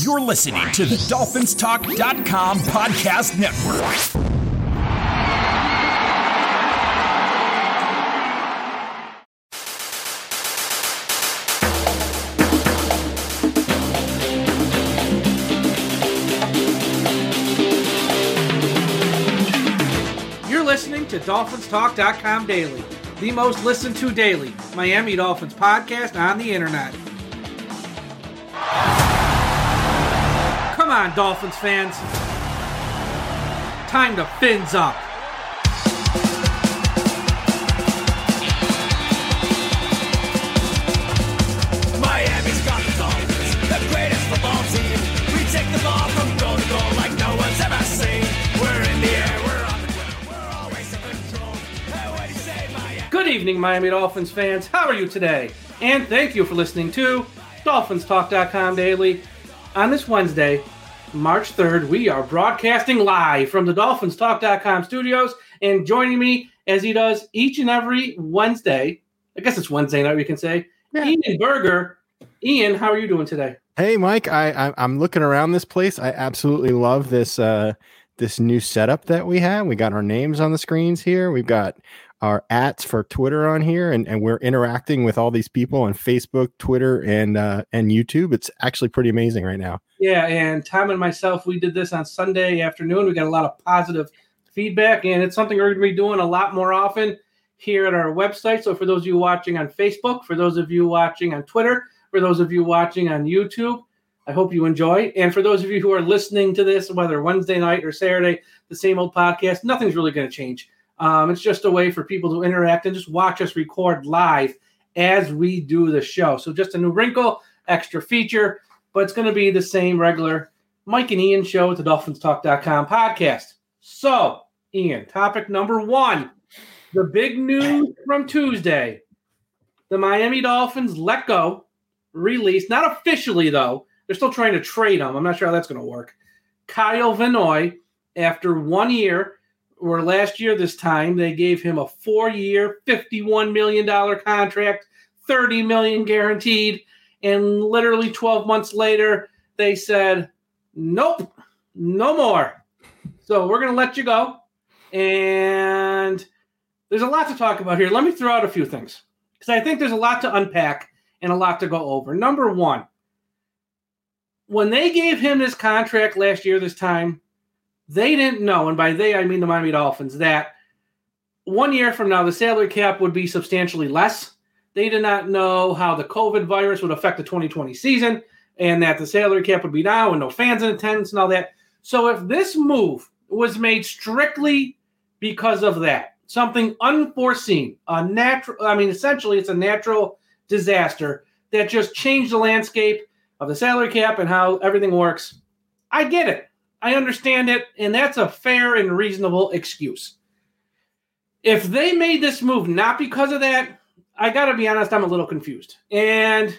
You're listening to the DolphinsTalk.com podcast network. You're listening to DolphinsTalk.com daily, the most listened to daily Miami Dolphins podcast on the internet. Come on, Dolphins fans. Time to fins up. Miami's got the Dolphins, the greatest football team. We take the ball from goal to goal like no one's ever seen. We're in the air, we're on the ground, we're always in control. Hey, what do you say, Miami? Good evening, Miami Dolphins fans. How are you today? And thank you for listening to DolphinsTalk.com daily. On this Wednesday, March 3rd, we are broadcasting live from the DolphinsTalk.com studios. And joining me, as he does each and every Wednesday, I guess it's Wednesday night, we can say, Ian Berger. Ian, how are you doing today? Hey, Mike, I, I I'm looking around this place. I absolutely love this uh this new setup that we have. We got our names on the screens here. We've got our ads for Twitter on here, and, and we're interacting with all these people on Facebook, Twitter, and uh, and YouTube. It's actually pretty amazing right now. Yeah, and Tom and myself, we did this on Sunday afternoon. We got a lot of positive feedback, and it's something we're going to be doing a lot more often here at our website. So, for those of you watching on Facebook, for those of you watching on Twitter, for those of you watching on YouTube, I hope you enjoy. And for those of you who are listening to this, whether Wednesday night or Saturday, the same old podcast, nothing's really going to change. Um, it's just a way for people to interact and just watch us record live as we do the show. So, just a new wrinkle, extra feature, but it's going to be the same regular Mike and Ian show at the DolphinsTalk.com podcast. So, Ian, topic number one the big news from Tuesday the Miami Dolphins let go, release, not officially though. They're still trying to trade him. I'm not sure how that's going to work. Kyle Van Noy, after one year, or last year this time, they gave him a four-year, $51 million contract, 30 million guaranteed, and literally 12 months later, they said, Nope, no more. So we're going to let you go. And there's a lot to talk about here. Let me throw out a few things because I think there's a lot to unpack and a lot to go over. Number one, when they gave him this contract last year, this time, they didn't know, and by they I mean the Miami Dolphins, that one year from now the salary cap would be substantially less. They did not know how the COVID virus would affect the 2020 season and that the salary cap would be down and no fans in attendance and all that. So if this move was made strictly because of that, something unforeseen, a natural, I mean, essentially it's a natural disaster that just changed the landscape of the salary cap and how everything works. I get it. I understand it. And that's a fair and reasonable excuse. If they made this move not because of that, I got to be honest, I'm a little confused. And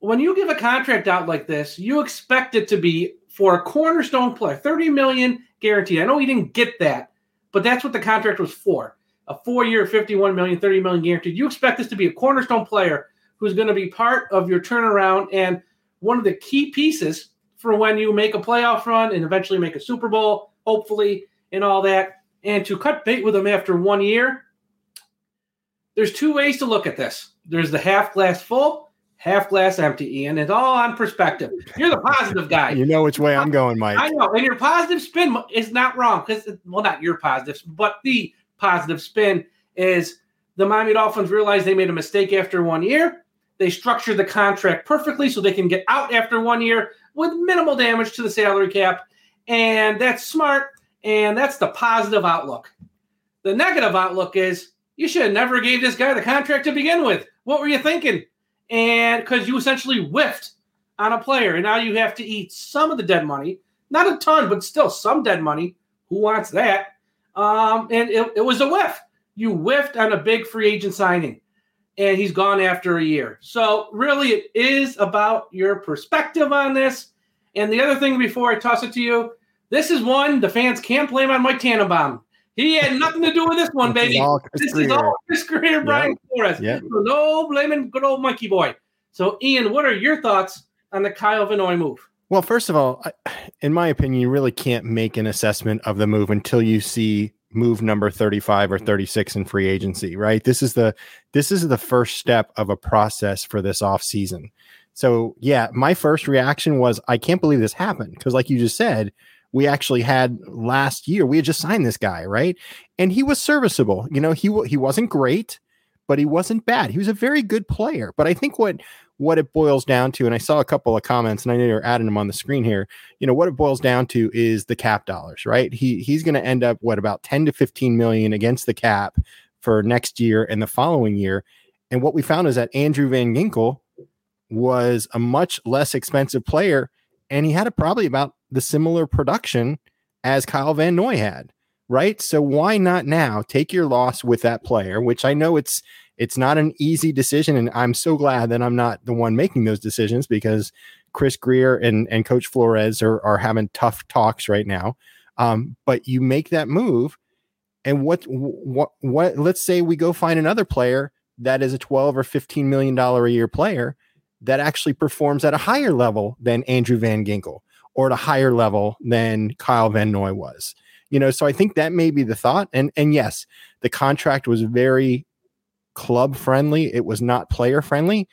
when you give a contract out like this, you expect it to be for a cornerstone player, 30 million guaranteed. I know he didn't get that, but that's what the contract was for. A four-year, 51 million, 30 million guaranteed. You expect this to be a cornerstone player who's going to be part of your turnaround and one of the key pieces for when you make a playoff run and eventually make a Super Bowl, hopefully, and all that. And to cut bait with them after one year, there's two ways to look at this. There's the half glass full, half glass empty, Ian. It's all on perspective. You're the positive guy. You know which way I'm going, Mike. I know, and your positive spin is not wrong because, well, not your positive, but the positive spin is the Miami Dolphins realized they made a mistake after one year. They structure the contract perfectly so they can get out after one year with minimal damage to the salary cap, and that's smart. And that's the positive outlook. The negative outlook is you should have never gave this guy the contract to begin with. What were you thinking? And because you essentially whiffed on a player, and now you have to eat some of the dead money, not a ton, but still some dead money. Who wants that? Um, and it, it was a whiff. You whiffed on a big free agent signing, and he's gone after a year. So really, it is about your perspective on this. And the other thing, before I toss it to you, this is one the fans can't blame on Mike Tannenbaum. He had nothing to do with this one, This is baby. all Chris This is all Chris Grier, Brian Flores. Yep. So no blaming good old Mikey boy. So, Ian, what are your thoughts on the Kyle Van Noy move? Well, first of all, I- in my opinion, you really can't make an assessment of the move until you see move number 35 or mm. 36 in free agency, right? This is the this is the first step of a process for this off season. So, yeah, my first reaction was I can't believe this happened because like you just said, we actually had last year we had just signed this guy, right? And he was serviceable. You know, he he wasn't great, but he wasn't bad. He was a very good player. But I think what what it boils down to, and I saw a couple of comments, and I know you're adding them on the screen here. You know what it boils down to is the cap dollars, right? He he's going to end up what about 10 to 15 million against the cap for next year and the following year. And what we found is that Andrew Van Ginkel was a much less expensive player, and he had a, probably about the similar production as Kyle Van Noy had, right? So why not now take your loss with that player, which I know it's it's not an easy decision, and I'm so glad that I'm not the one making those decisions because Chris Grier and and Coach Flores are are having tough talks right now. Um, but you make that move, and what what what? Let's say we go find another player that is a 12 or 15 million dollar a year player that actually performs at a higher level than Andrew Van Ginkel or at a higher level than Kyle Van Noy was. You know, so I think that may be the thought. And and yes, the contract was very club friendly. It was not player friendly,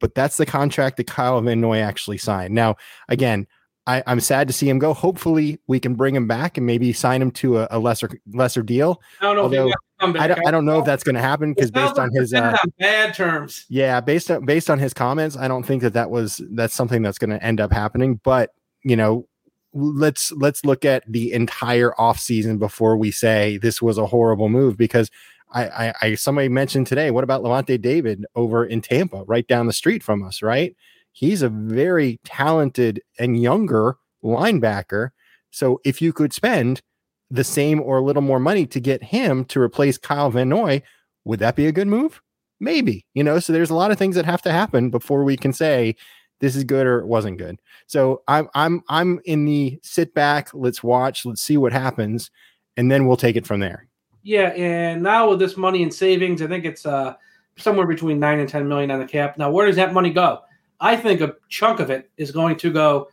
but that's the contract that Kyle Van Noy actually signed. Now, again, I, I'm sad to see him go. Hopefully, we can bring him back and maybe sign him to a, a lesser lesser deal. I don't know if Although, he got to come back. I don't, I don't know if that's going to happen because based on his uh, bad terms. yeah, based on based on his comments, I don't think that that was that's something that's going to end up happening. But you know, let's let's look at the entire off season before we say this was a horrible move because I, I, I somebody mentioned today. What about Lavonte David over in Tampa, right down the street from us? Right, he's a very talented and younger linebacker. So if you could spend the same or a little more money to get him to replace Kyle Van Noy, would that be a good move? Maybe, you know, so there's a lot of things that have to happen before we can say this is good or it wasn't good. So I'm I'm I'm in the sit back, let's watch, let's see what happens, and then we'll take it from there. Yeah, and now with this money in savings, I think it's uh, somewhere between nine and ten million on the cap. Now, where does that money go? I think a chunk of it is going to go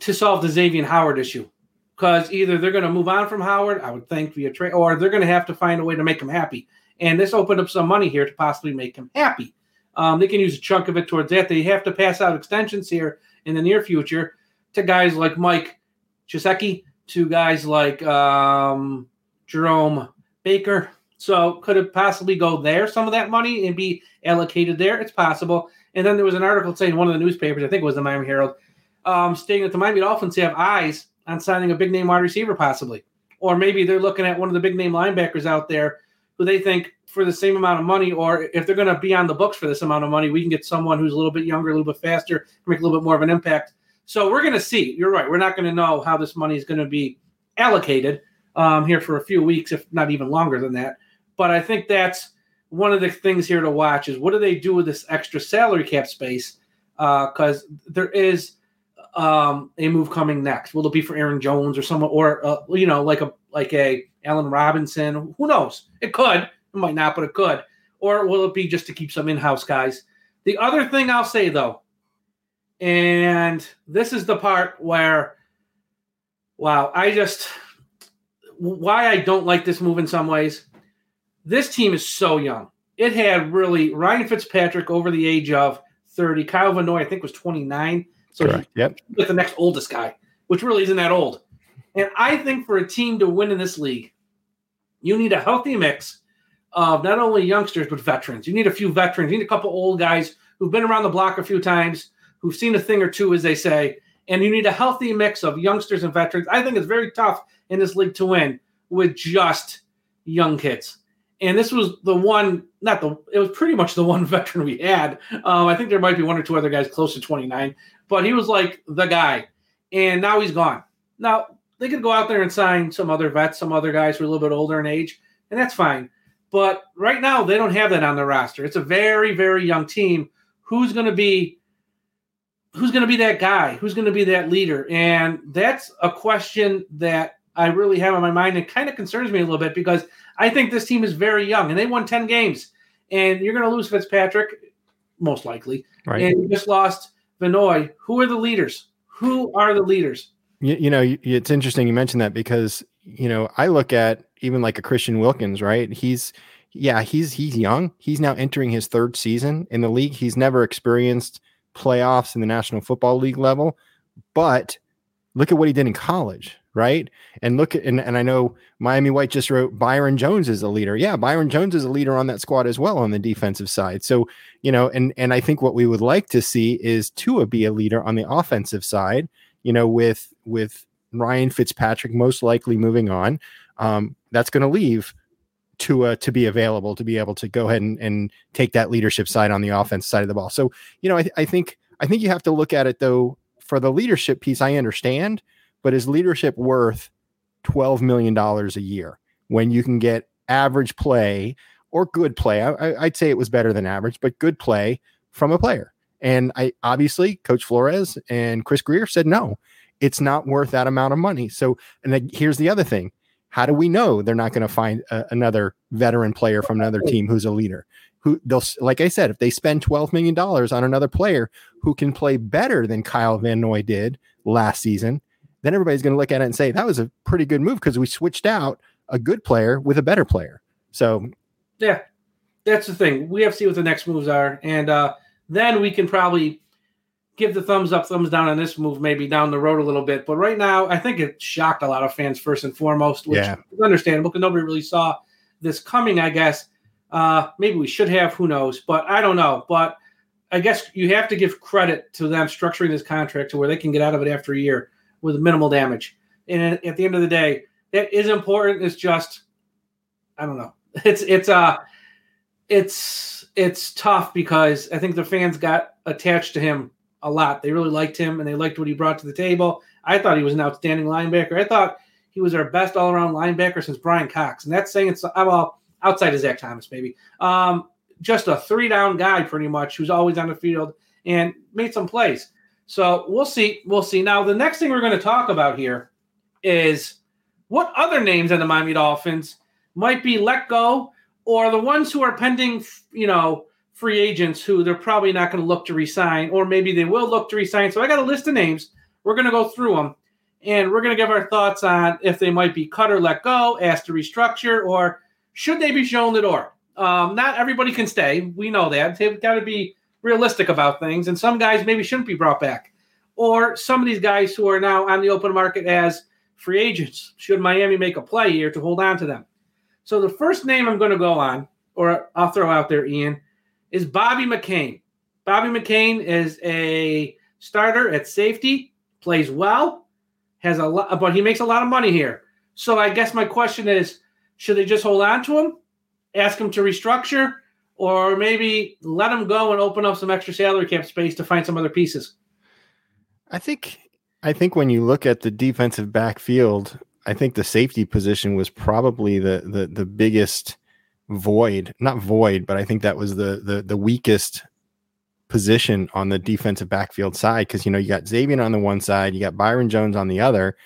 to solve the Xavier Howard issue, because either they're going to move on from Howard, I would think via trade, or they're going to have to find a way to make him happy. And this opened up some money here to possibly make him happy. Um, they can use a chunk of it towards that. They have to pass out extensions here in the near future to guys like Mike Gesicki, to guys like um, Jerome Baker. So could it possibly go there, some of that money, and be allocated there? It's possible. And then there was an article saying one of the newspapers, I think it was the Miami Herald, um, stating that the Miami Dolphins have eyes on signing a big name wide receiver, possibly. Or maybe they're looking at one of the big name linebackers out there who they think for the same amount of money, or if they're going to be on the books for this amount of money, we can get someone who's a little bit younger, a little bit faster, make a little bit more of an impact. So we're going to see. You're right. We're not going to know how this money is going to be allocated um, here for a few weeks, if not even longer than that. But I think that's one of the things here to watch is what do they do with this extra salary cap space? Because there is um, a move coming next. Will it be for Aaron Jones or someone, or uh, you know, like a like a Allen Robinson? Who knows? It could. It might not, but it could. Or will it be just to keep some in-house guys? The other thing I'll say though, and this is the part where, wow, I just why I don't like this move in some ways. This team is so young. It had really Ryan Fitzpatrick over the age of 30. Kyle Van Noy, I think, was 29. So Correct. Yep. he's the next oldest guy, which really isn't that old. And I think for a team to win in this league, you need a healthy mix of not only youngsters but veterans. You need a few veterans. You need a couple old guys who've been around the block a few times, who've seen a thing or two, as they say. And you need a healthy mix of youngsters and veterans. I think it's very tough in this league to win with just young kids. And this was the one, not the, it was pretty much the one veteran we had. Um, I think there might be one or two other guys close to 29, but he was like the guy. And now he's gone. Now, they could go out there and sign some other vets, some other guys who are a little bit older in age, and that's fine. But right now, they don't have that on their roster. It's a very, very young team. Who's going to be who's going to be that guy? Who's going to be that leader? And that's a question that I really have on my mind and kind of concerns me a little bit because I think this team is very young and they won 10 games. And you're going to lose Fitzpatrick, most likely. Right. And you just lost Van Noy. Who are the leaders? Who are the leaders? You, you know, it's interesting you mentioned that because you know I look at even like a Christian Wilkins, right? He's yeah, he's he's young. He's now entering his third season in the league. He's never experienced playoffs in the National Football League level, but look at what he did in college, right? And look at and, and I know Miami White just wrote Byron Jones is a leader. Yeah, Byron Jones is a leader on that squad as well on the defensive side. So, you know, and and I think what we would like to see is Tua be a leader on the offensive side, you know, with with Ryan Fitzpatrick most likely moving on. Um, that's going to leave Tua uh, to be available to be able to go ahead and, and take that leadership side on the offense side of the ball. So, you know, I, I think I think you have to look at it though for the leadership piece. I understand, but is leadership worth twelve million dollars a year when you can get average play or good play? I, I'd say it was better than average, but good play from a player. And I obviously Coach Flores and Chris Grier said no, it's not worth that amount of money. So, and here's the other thing: how do we know they're not going to find a, another veteran player from another team who's a leader? Who they'll like I said, if they spend twelve million dollars on another player who can play better than Kyle Van Noy did last season, then everybody's going to look at it and say that was a pretty good move because we switched out a good player with a better player. So Yeah, that's the thing. We have to see what the next moves are, and uh, then we can probably give the thumbs up, thumbs down on this move maybe down the road a little bit. But right now, I think it shocked a lot of fans first and foremost, which Yeah. is understandable because nobody really saw this coming. I guess uh, maybe we should have, who knows? But I don't know. But I guess you have to give credit to them structuring this contract to where they can get out of it after a year with minimal damage. And at the end of the day, that is important. It's just, I don't know. It's it's uh it's it's tough because I think the fans got attached to him a lot. They really liked him and they liked what he brought to the table. I thought he was an outstanding linebacker. I thought he was our best all around linebacker since Bryan Cox, and that's saying it's well outside of Zach Thomas, maybe. Um, just a three down guy, pretty much, who's always on the field and made some plays. So we'll see. We'll see. Now, the next thing we're going to talk about here is what other names in the Miami Dolphins might be let go or the ones who are pending, you know, free agents who they're probably not going to look to resign, or maybe they will look to resign. So I got a list of names. We're going to go through them and we're going to give our thoughts on if they might be cut or let go, asked to restructure, or should they be shown the door. Um, not everybody can stay. We know that. They've got to be realistic about things. And some guys maybe shouldn't be brought back. Or some of these guys who are now on the open market as free agents, should Miami make a play here to hold on to them? So the first name I'm going to go on, or I'll throw out there, Ian, is Bobby McCain. Bobby McCain is a starter at safety, plays well, has a lot, but he makes a lot of money here. So I guess my question is, should they just hold on to him, ask him to restructure, or maybe let him go and open up some extra salary cap space to find some other pieces? I think I think when you look at the defensive backfield, I think the safety position was probably the the the biggest void, not void, but I think that was the the the weakest position on the defensive backfield side because you know you got Xavier on the one side, you got Byron Jones on the other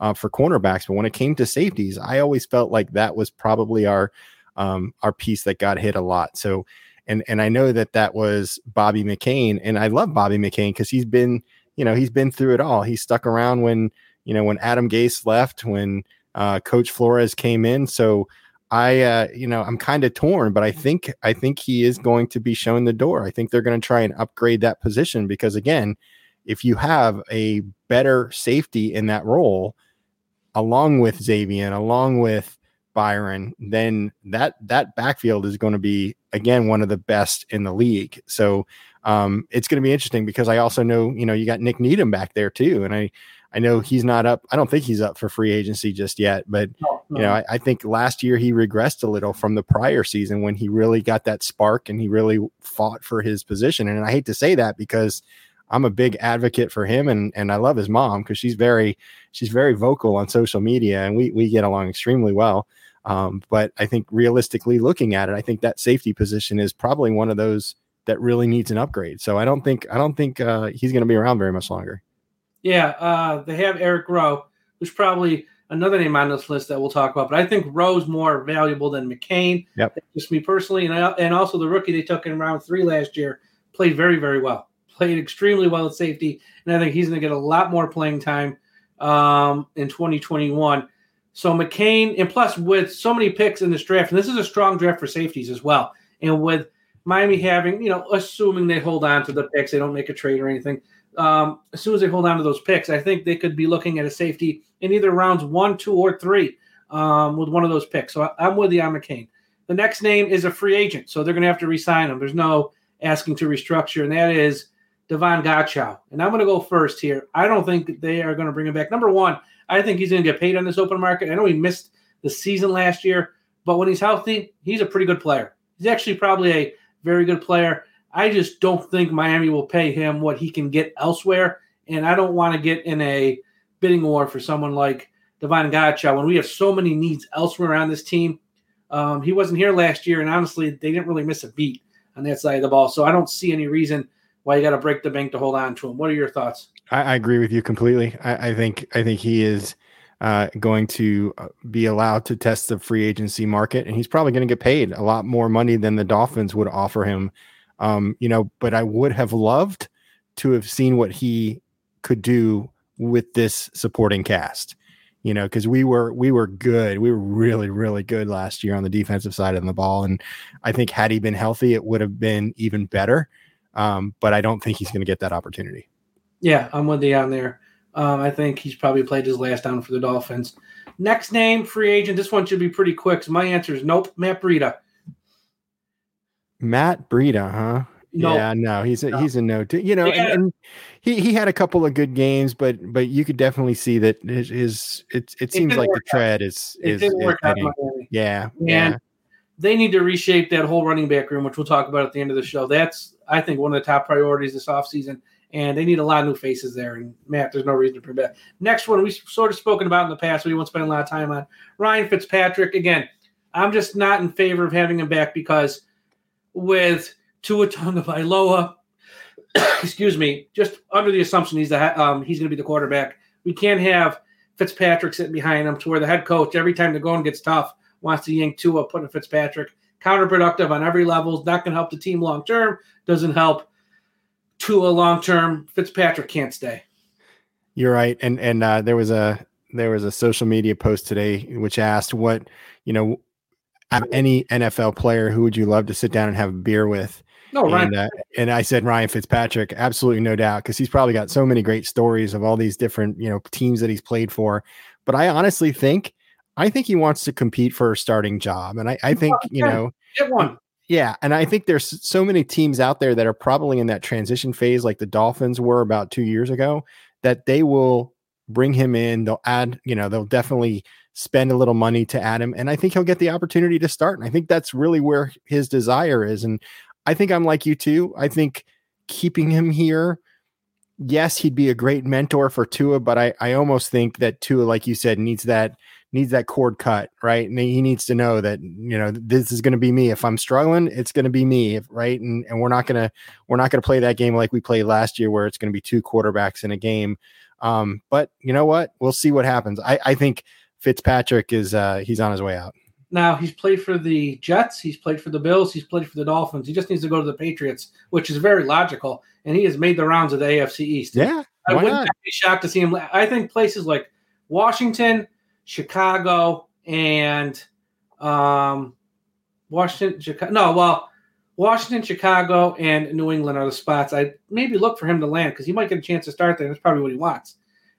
uh, for cornerbacks, but when it came to safeties, I always felt like that was probably our um, our piece that got hit a lot. So, and and I know that that was Bobby McCain, and I love Bobby McCain because he's been you know he's been through it all. He stuck around when you know when Adam Gase left, when uh, Coach Flores came in. So I uh, you know I'm kind of torn, but I think I think he is going to be shown the door. I think they're going to try and upgrade that position because again, if you have a better safety in that role, along with Xavier, along with Byron, then that that backfield is going to be again one of the best in the league. So um, it's going to be interesting because I also know you know you got Nik Needham back there too, and I I know he's not up. I don't think he's up for free agency just yet, but you know I, I think last year he regressed a little from the prior season when he really got that spark and he really fought for his position. And I hate to say that because I'm a big advocate for him and and I love his mom because she's very she's very vocal on social media and we we get along extremely well. Um, but I think realistically looking at it, I think that safety position is probably one of those that really needs an upgrade. So I don't think I don't think uh, he's going to be around very much longer. Yeah, uh, they have Eric Rowe, who's probably another name on this list that we'll talk about. But I think Rowe's more valuable than McCain. Yep. That's just me personally, and I, and also the rookie they took in round three last year played very very well. played extremely well at safety, and I think he's going to get a lot more playing time um, in 2021. So McCain, and plus with so many picks in this draft, and this is a strong draft for safeties as well, and with Miami having, you know, assuming they hold on to the picks, they don't make a trade or anything. Um, as soon as they hold on to those picks, I think they could be looking at a safety in either rounds one, two, or three um, with one of those picks. So I, am with you on McCain. The next name is a free agent, so they're going to have to resign him. There's no asking to restructure, and that is Davon Godchaux. And I'm going to go first here. I don't think they are going to bring him back. Number one, I think he's going to get paid on this open market. I know he missed the season last year, but when he's healthy, he's a pretty good player. He's actually probably a very good player. I just don't think Miami will pay him what he can get elsewhere. And I don't want to get in a bidding war for someone like Davon Godchaux when we have so many needs elsewhere on this team. Um, he wasn't here last year, and honestly, they didn't really miss a beat on that side of the ball. So I don't see any reason why you got to break the bank to hold on to him. What are your thoughts? I, I agree with you completely. I, I, think I think he is uh, going to uh, be allowed to test the free agency market, and he's probably going to get paid a lot more money than the Dolphins would offer him. Um, you know, but I would have loved to have seen what he could do with this supporting cast you know, because we were we were good. We were really really good last year on the defensive side of the ball, and I think had he been healthy, it would have been even better. Um, but I don't think he's going to get that opportunity. Yeah, I'm with you on there. Um, I think he's probably played his last down for the Dolphins. Next name, free agent. This one should be pretty quick. So my answer is nope. Matt Breida. Matt Breida, huh? Yeah, no, he's a, no. he's a no. You know, yeah. and, and, he he had a couple of good games, but but you could definitely see that his, his it it seems it like the tread is is, is yeah and yeah. They need to reshape that whole running back room, which we'll talk about at the end of the show. That's I think one of the top priorities this offseason. And they need a lot of new faces there. And Matt, there's no reason to bring back. Next one, we've sort of spoken about in the past. We won't spend a lot of time on Ryan Fitzpatrick. Again, I'm just not in favor of having him back because with Tua Tagovailoa. excuse me, just under the assumption he's the um, he's going to be the quarterback. We can't have Fitzpatrick sitting behind him to where the head coach every time the going gets tough wants to yank Tua, put in Fitzpatrick. Counterproductive on every level. Not going to help the team long term. Doesn't help Tua long term. Fitzpatrick can't stay. You're right, and and uh, there was a there was a social media post today which asked what you know any NFL player who would you love to sit down and have a beer with no, Ryan. And, uh, and I said Ryan Fitzpatrick, absolutely no doubt, because he's probably got so many great stories of all these different you know teams that he's played for. But I honestly think, I think he wants to compete for a starting job, and I, I think you know, get one. Yeah, and I think there's so many teams out there that are probably in that transition phase, like the Dolphins were about two years ago, that they will bring him in. They'll add, you know, they'll definitely spend a little money to add him, and I think he'll get the opportunity to start. And I think that's really where his desire is. And I think I'm like you too. I think keeping him here, yes, he'd be a great mentor for Tua, but I, I almost think that Tua, like you said, needs that needs that cord cut, right? And he needs to know that you know this is going to be me. If I'm struggling, it's going to be me, right? And and we're not gonna we're not gonna play that game like we played last year, where it's going to be two quarterbacks in a game. Um, but you know what? We'll see what happens. I I think Fitzpatrick is uh he's on his way out. Now he's played for the Jets, he's played for the Bills, he's played for the Dolphins. He just needs to go to the Patriots, which is very logical. And he has made the rounds of the AFC East. Yeah, I wouldn't not? be shocked to see him. I think places like Washington, Chicago, and um, Washington, Chicago. No, well, Washington, Chicago, and New England are the spots I maybe look for him to land because he might get a chance to start there. That's probably what he wants.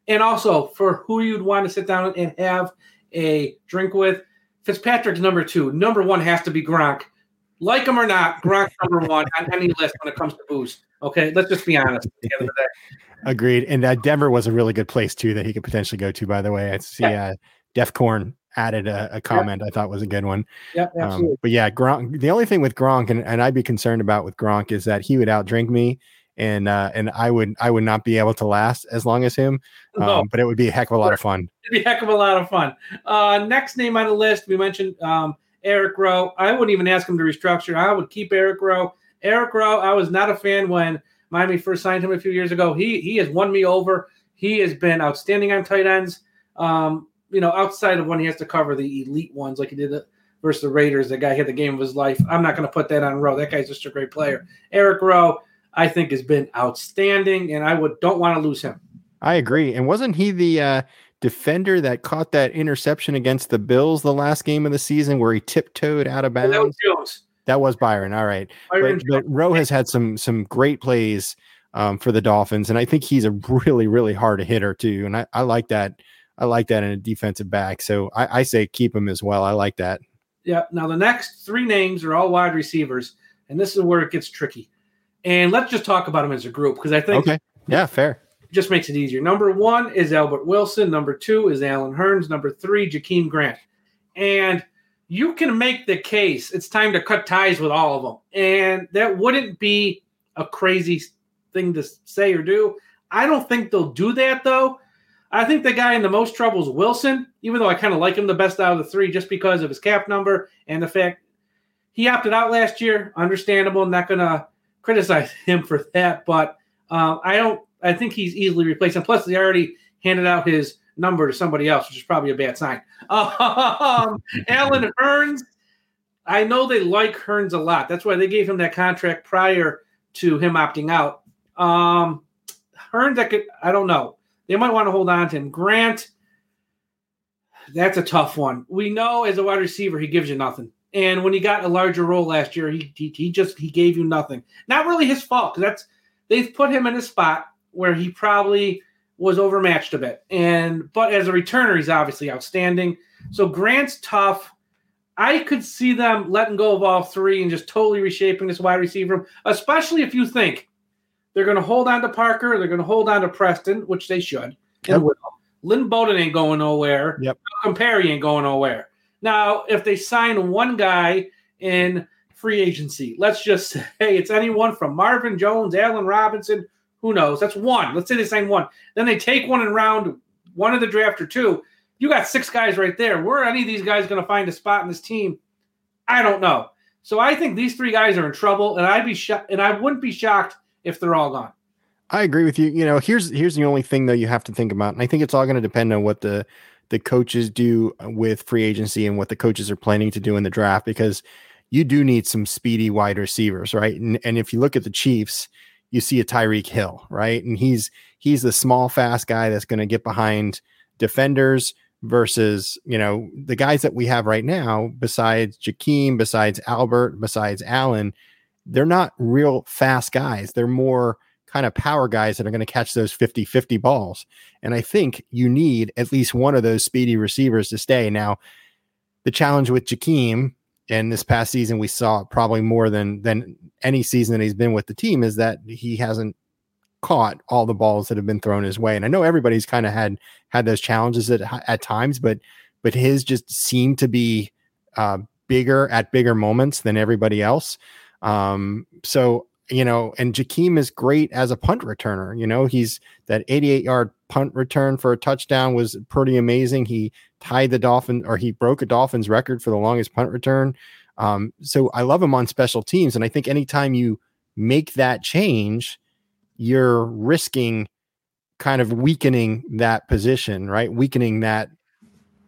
And also for who you'd want to sit down and have a drink with, Fitzpatrick's number two. Number one has to be Gronk. Like him or not, Gronk number one on any list when it comes to booze. Okay, let's just be honest. Agreed. And uh, Denver was a really good place too that he could potentially go to. By the way, I see yeah. uh, Def Corn added a, a comment yep. I thought was a good one. Yeah, absolutely. Um, but yeah, Gronk. The only thing with Gronk, and, and I'd be concerned about with Gronk, is that he would outdrink me and uh, and I would I would not be able to last as long as him. Um, no. But it would be a heck of a lot of fun. It'd be a heck of a lot of fun. Uh, next name on the list, we mentioned um, Eric Rowe. I wouldn't even ask him to restructure. I would keep Eric Rowe. Eric Rowe, I was not a fan when Miami first signed him a few years ago. He he has won me over. He has been outstanding on tight ends. Um, you know, outside of when he has to cover the elite ones like he did versus the Raiders, that guy hit the game of his life. I'm not going to put that on Rowe. That guy's just a great player. Eric Rowe I think has been outstanding, and I would don't want to lose him. I agree. And wasn't he the uh, defender that caught that interception against the Bills the last game of the season where he tiptoed out of bounds? That was Jones. That was Byron. All right. Byron but, but Rowe has had some some great plays um, for the Dolphins, and I think he's a really really hard hitter too. And I, I like that. I like that in a defensive back. So I, I say keep him as well. I like that. Yeah. Now the next three names are all wide receivers, and this is where it gets tricky. And let's just talk about them as a group because I think Okay. Yeah. Fair. just makes it easier. Number one is Albert Wilson. Number two is Allen Hurns. Number three, Jakeem Grant. And you can make the case it's time to cut ties with all of them. And that wouldn't be a crazy thing to say or do. I don't think they'll do that, though. I think the guy in the most trouble is Wilson, even though I kind of like him the best out of the three just because of his cap number and the fact he opted out last year. Understandable. Not going to criticize him for that, but um, I don't. I think he's easily replaced. And plus, they already handed out his number to somebody else, which is probably a bad sign. Um, Allen Hurns, I know they like Hurns a lot. That's why they gave him that contract prior to him opting out. Um, Hurns, I could. I don't know. They might want to hold on to him. Grant, that's a tough one. We know as a wide receiver, he gives you nothing. And when he got a larger role last year, he he, he just he gave you nothing. Not really his fault because that's they've put him in a spot where he probably was overmatched a bit. And but as a returner, he's obviously outstanding. So Grant's tough. I could see them letting go of all three and just totally reshaping this wide receiver room, especially if you think they're going to hold on to Parker, they're going to hold on to Preston, which they should. Yep. And will. Lynn Bowden ain't going nowhere. Yep. Perry ain't going nowhere. Now, if they sign one guy in free agency, let's just say it's anyone from Marvin Jones, Allen Robinson, who knows? That's one. Let's say they sign one. Then they take one in round one of the draft or two. You got six guys right there. Where are any of these guys going to find a spot in this team? I don't know. So I think these three guys are in trouble, and I'd be shocked, and I wouldn't be shocked if they're all gone. I agree with you. You know, here's here's the only thing though you have to think about, and I think it's all going to depend on what the the coaches do with free agency and what the coaches are planning to do in the draft because you do need some speedy wide receivers, right? And and if you look at the Chiefs, you see a Tyreek Hill, right? And he's he's the small, fast guy that's going to get behind defenders versus you know the guys that we have right now. Besides Jakeem, besides Albert, besides Allen, they're not real fast guys. They're more kind of power guys that are going to catch those 50 50 balls. And I think you need at least one of those speedy receivers to stay. Now, the challenge with Jakeem, and this past season we saw probably more than than any season that he's been with the team, is that he hasn't caught all the balls that have been thrown his way. And I know everybody's kind of had had those challenges at at times, but but his just seemed to be uh, bigger at bigger moments than everybody else. Um, so you know, and Jakeem is great as a punt returner. You know, he's that 88 yard punt return for a touchdown was pretty amazing. He tied the Dolphin or he broke a Dolphins record for the longest punt return. Um, so I love him on special teams. And I think anytime you make that change, you're risking kind of weakening that position, right? Weakening that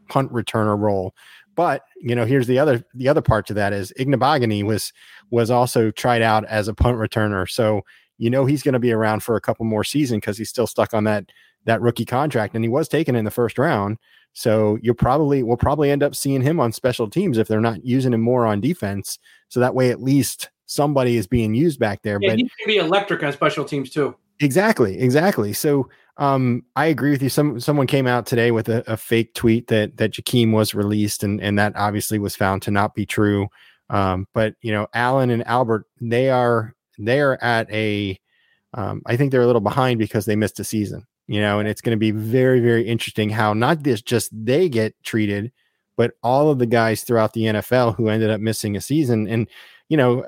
punt returner role. But you know, here's the other the other part to that is Igbinoghene was was also tried out as a punt returner. So you know he's going to be around for a couple more seasons because he's still stuck on that that rookie contract, and he was taken in the first round. So you'll probably we'll probably end up seeing him on special teams if they're not using him more on defense. So that way, at least somebody is being used back there. Yeah, but he can be electric on special teams too. Exactly, exactly. So um, I agree with you. Some someone came out today with a, a, fake tweet that that Jakeem was released, and and that obviously was found to not be true. Um, but you know, Allen and Albert, they are they are at a, um, I think they're a little behind because they missed a season. You know, and it's going to be very very interesting how not this just they get treated, but all of the guys throughout the NFL who ended up missing a season, and you know,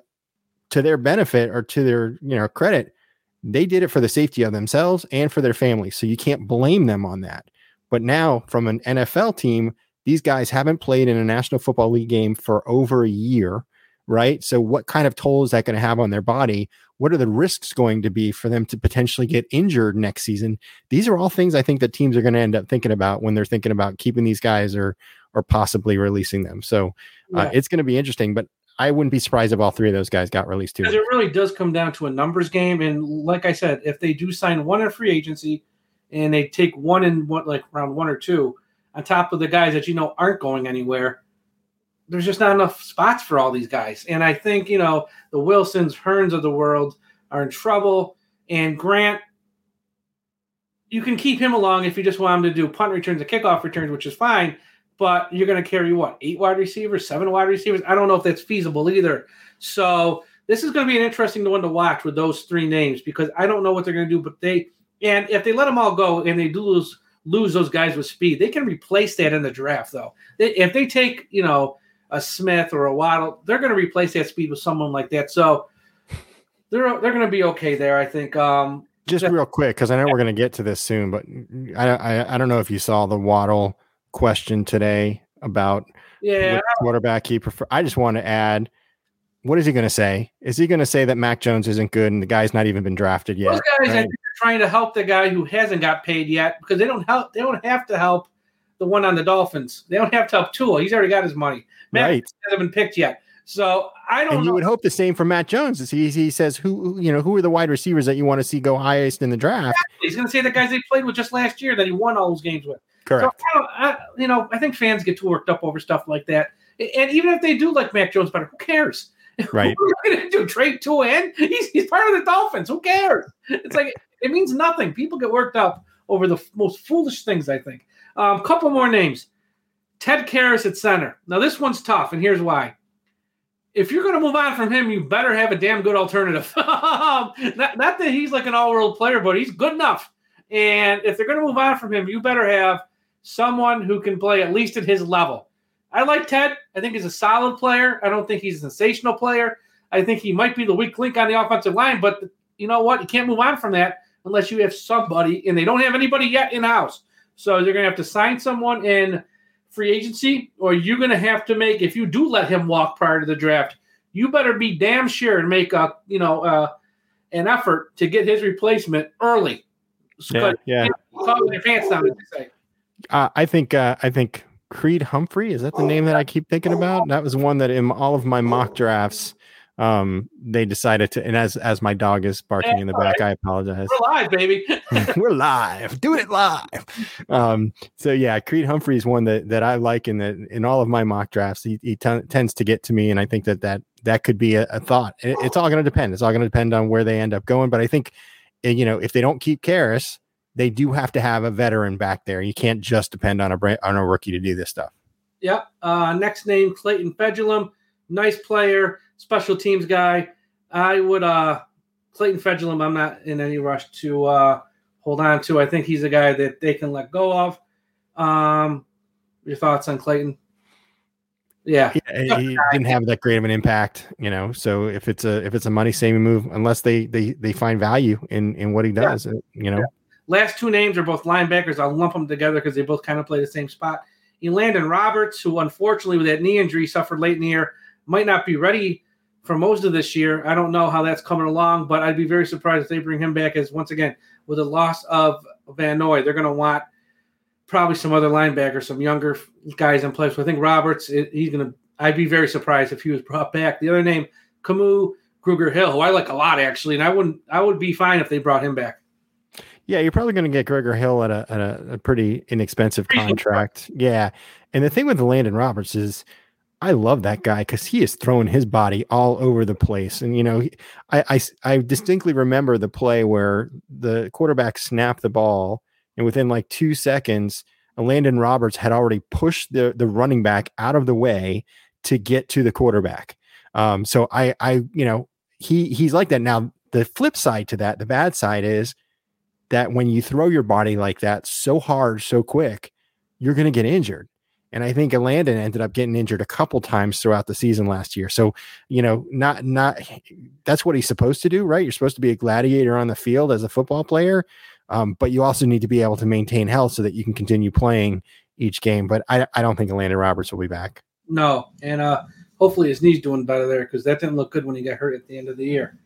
to their benefit or to their you know credit they did it for the safety of themselves and for their families. So you can't blame them on that. But now, from an NFL team, these guys haven't played in a National Football League game for over a year, right? So, what kind of toll is that going to have on their body? What are the risks going to be for them to potentially get injured next season? These are all things I think that teams are going to end up thinking about when they're thinking about keeping these guys or or possibly releasing them. So, uh, Yeah. it's going to be interesting. But I wouldn't be surprised if all three of those guys got released too. Because it really does come down to a numbers game. And like I said, if they do sign one in free agency and they take one in what like round one or two on top of the guys that you know aren't going anywhere, there's just not enough spots for all these guys. And I think, you know, the Wilsons, Hurns of the world are in trouble. And Grant, you can keep him along if you just want him to do punt returns and kickoff returns, which is fine. But you're going to carry what, eight wide receivers, seven wide receivers? I don't know if that's feasible either. So this is going to be an interesting one to watch with those three names because I don't know what they're going to do. But they, and if they let them all go and they do lose, lose those guys with speed, they can replace that in the draft, though. They, if they take, you know, a Smith or a Waddle, they're going to replace that speed with someone like that. So they're they're going to be okay there, I think. Um, Just real quick, because I know we're going to get to this soon, but I, I I don't know if you saw the Waddle question today about yeah, quarterback he prefer. I just want to add, what is he going to say? Is he going to say that Mac Jones isn't good and the guy's not even been drafted yet? those guys right? are trying to help the guy who hasn't got paid yet because they don't help. They don't have to help the one on the Dolphins. They don't have to help Tua. He's already got his money. Matt Right. hasn't been picked yet. So I don't And you know. would hope the same for Mac Jones. Is he he says who you know who are the wide receivers that you want to see go highest in the draft? He's going to say the guys they played with just last year that he won all those games with. Correct. So I I, you know, I think fans get too worked up over stuff like that. And even if they do like Mac Jones better, who cares? Right. What are you going to do? Trade Tua in? He's, he's part of the Dolphins. Who cares? It's like it means nothing. People get worked up over the f- most foolish things. I think. Um, couple more names. Ted Karras at center. Now this one's tough, and here's why. If you're going to move on from him, you better have a damn good alternative. not, not that he's like an all-world player, but he's good enough. And if they're going to move on from him, you better have someone who can play at least at his level. I like Ted. I think he's a solid player. I don't think he's a sensational player. I think he might be the weak link on the offensive line, but you know what? You can't move on from that unless you have somebody, and they don't have anybody yet in house. So they're going to have to sign someone in free agency, or you're going to have to make if you do let him walk prior to the draft, you better be damn sure and make a you know uh, an effort to get his replacement early. Yeah, yeah. Call your pants down, as they say. Uh, I think uh, I think Creed Humphrey is that the name that I keep thinking about. That was one that in all of my mock drafts, um, they decided to. And as as my dog is barking in the back, I apologize. We're live, baby. We're live, doing it live. Um, so yeah, Creed Humphrey is one that that I like in the in all of my mock drafts. He, he t- tends to get to me, and I think that that that could be a, a thought. It- it's all going to depend. It's all going to depend on where they end up going. But I think, eh, you know, if they don't keep Karras, they do have to have a veteran back there. You can't just depend on a on a rookie to do this stuff. Yep. Uh, next name, Clayton Fejedelem. Nice player, special teams guy. I would uh Clayton Fejedelem, I'm not in any rush to uh hold on to. I think he's a guy that they can let go of. Um your thoughts on Clayton? Yeah. He, he didn't have that great of an impact, you know. So if it's a if it's a money saving move, unless they they they find value in in what he does, uh, you know. Last two names are both linebackers. I'll lump them together because they both kind of play the same spot. Landon Roberts, who unfortunately with that knee injury suffered late in the year, might not be ready for most of this year. I don't know how that's coming along, but I'd be very surprised if they bring him back. As once again, with the loss of Van Noy, they're going to want probably some other linebackers, some younger guys in place. So I think Roberts, he's going to. I'd be very surprised if he was brought back. The other name, Camus Kruger Hill, who I like a lot actually, and I wouldn't. I would be fine if they brought him back. Yeah, you're probably going to get Grugier-Hill at a, at a, a pretty inexpensive contract. Yeah. And the thing with Landon Roberts is I love that guy because he is throwing his body all over the place. And, you know, he, I, I, I distinctly remember the play where the quarterback snapped the ball and within like two seconds, Landon Roberts had already pushed the, the running back out of the way to get to the quarterback. Um, so I, I, you know, he, he's like that. Now, the flip side to that, the bad side is that when you throw your body like that so hard, so quick, you're going to get injured. And I think Landon ended up getting injured a couple times throughout the season last year. So, you know, not not that's what he's supposed to do, right? You're supposed to be a gladiator on the field as a football player, um, but you also need to be able to maintain health so that you can continue playing each game. But I, I don't think Landon Roberts will be back. No, and uh, hopefully his knee's doing better there because that didn't look good when he got hurt at the end of the year.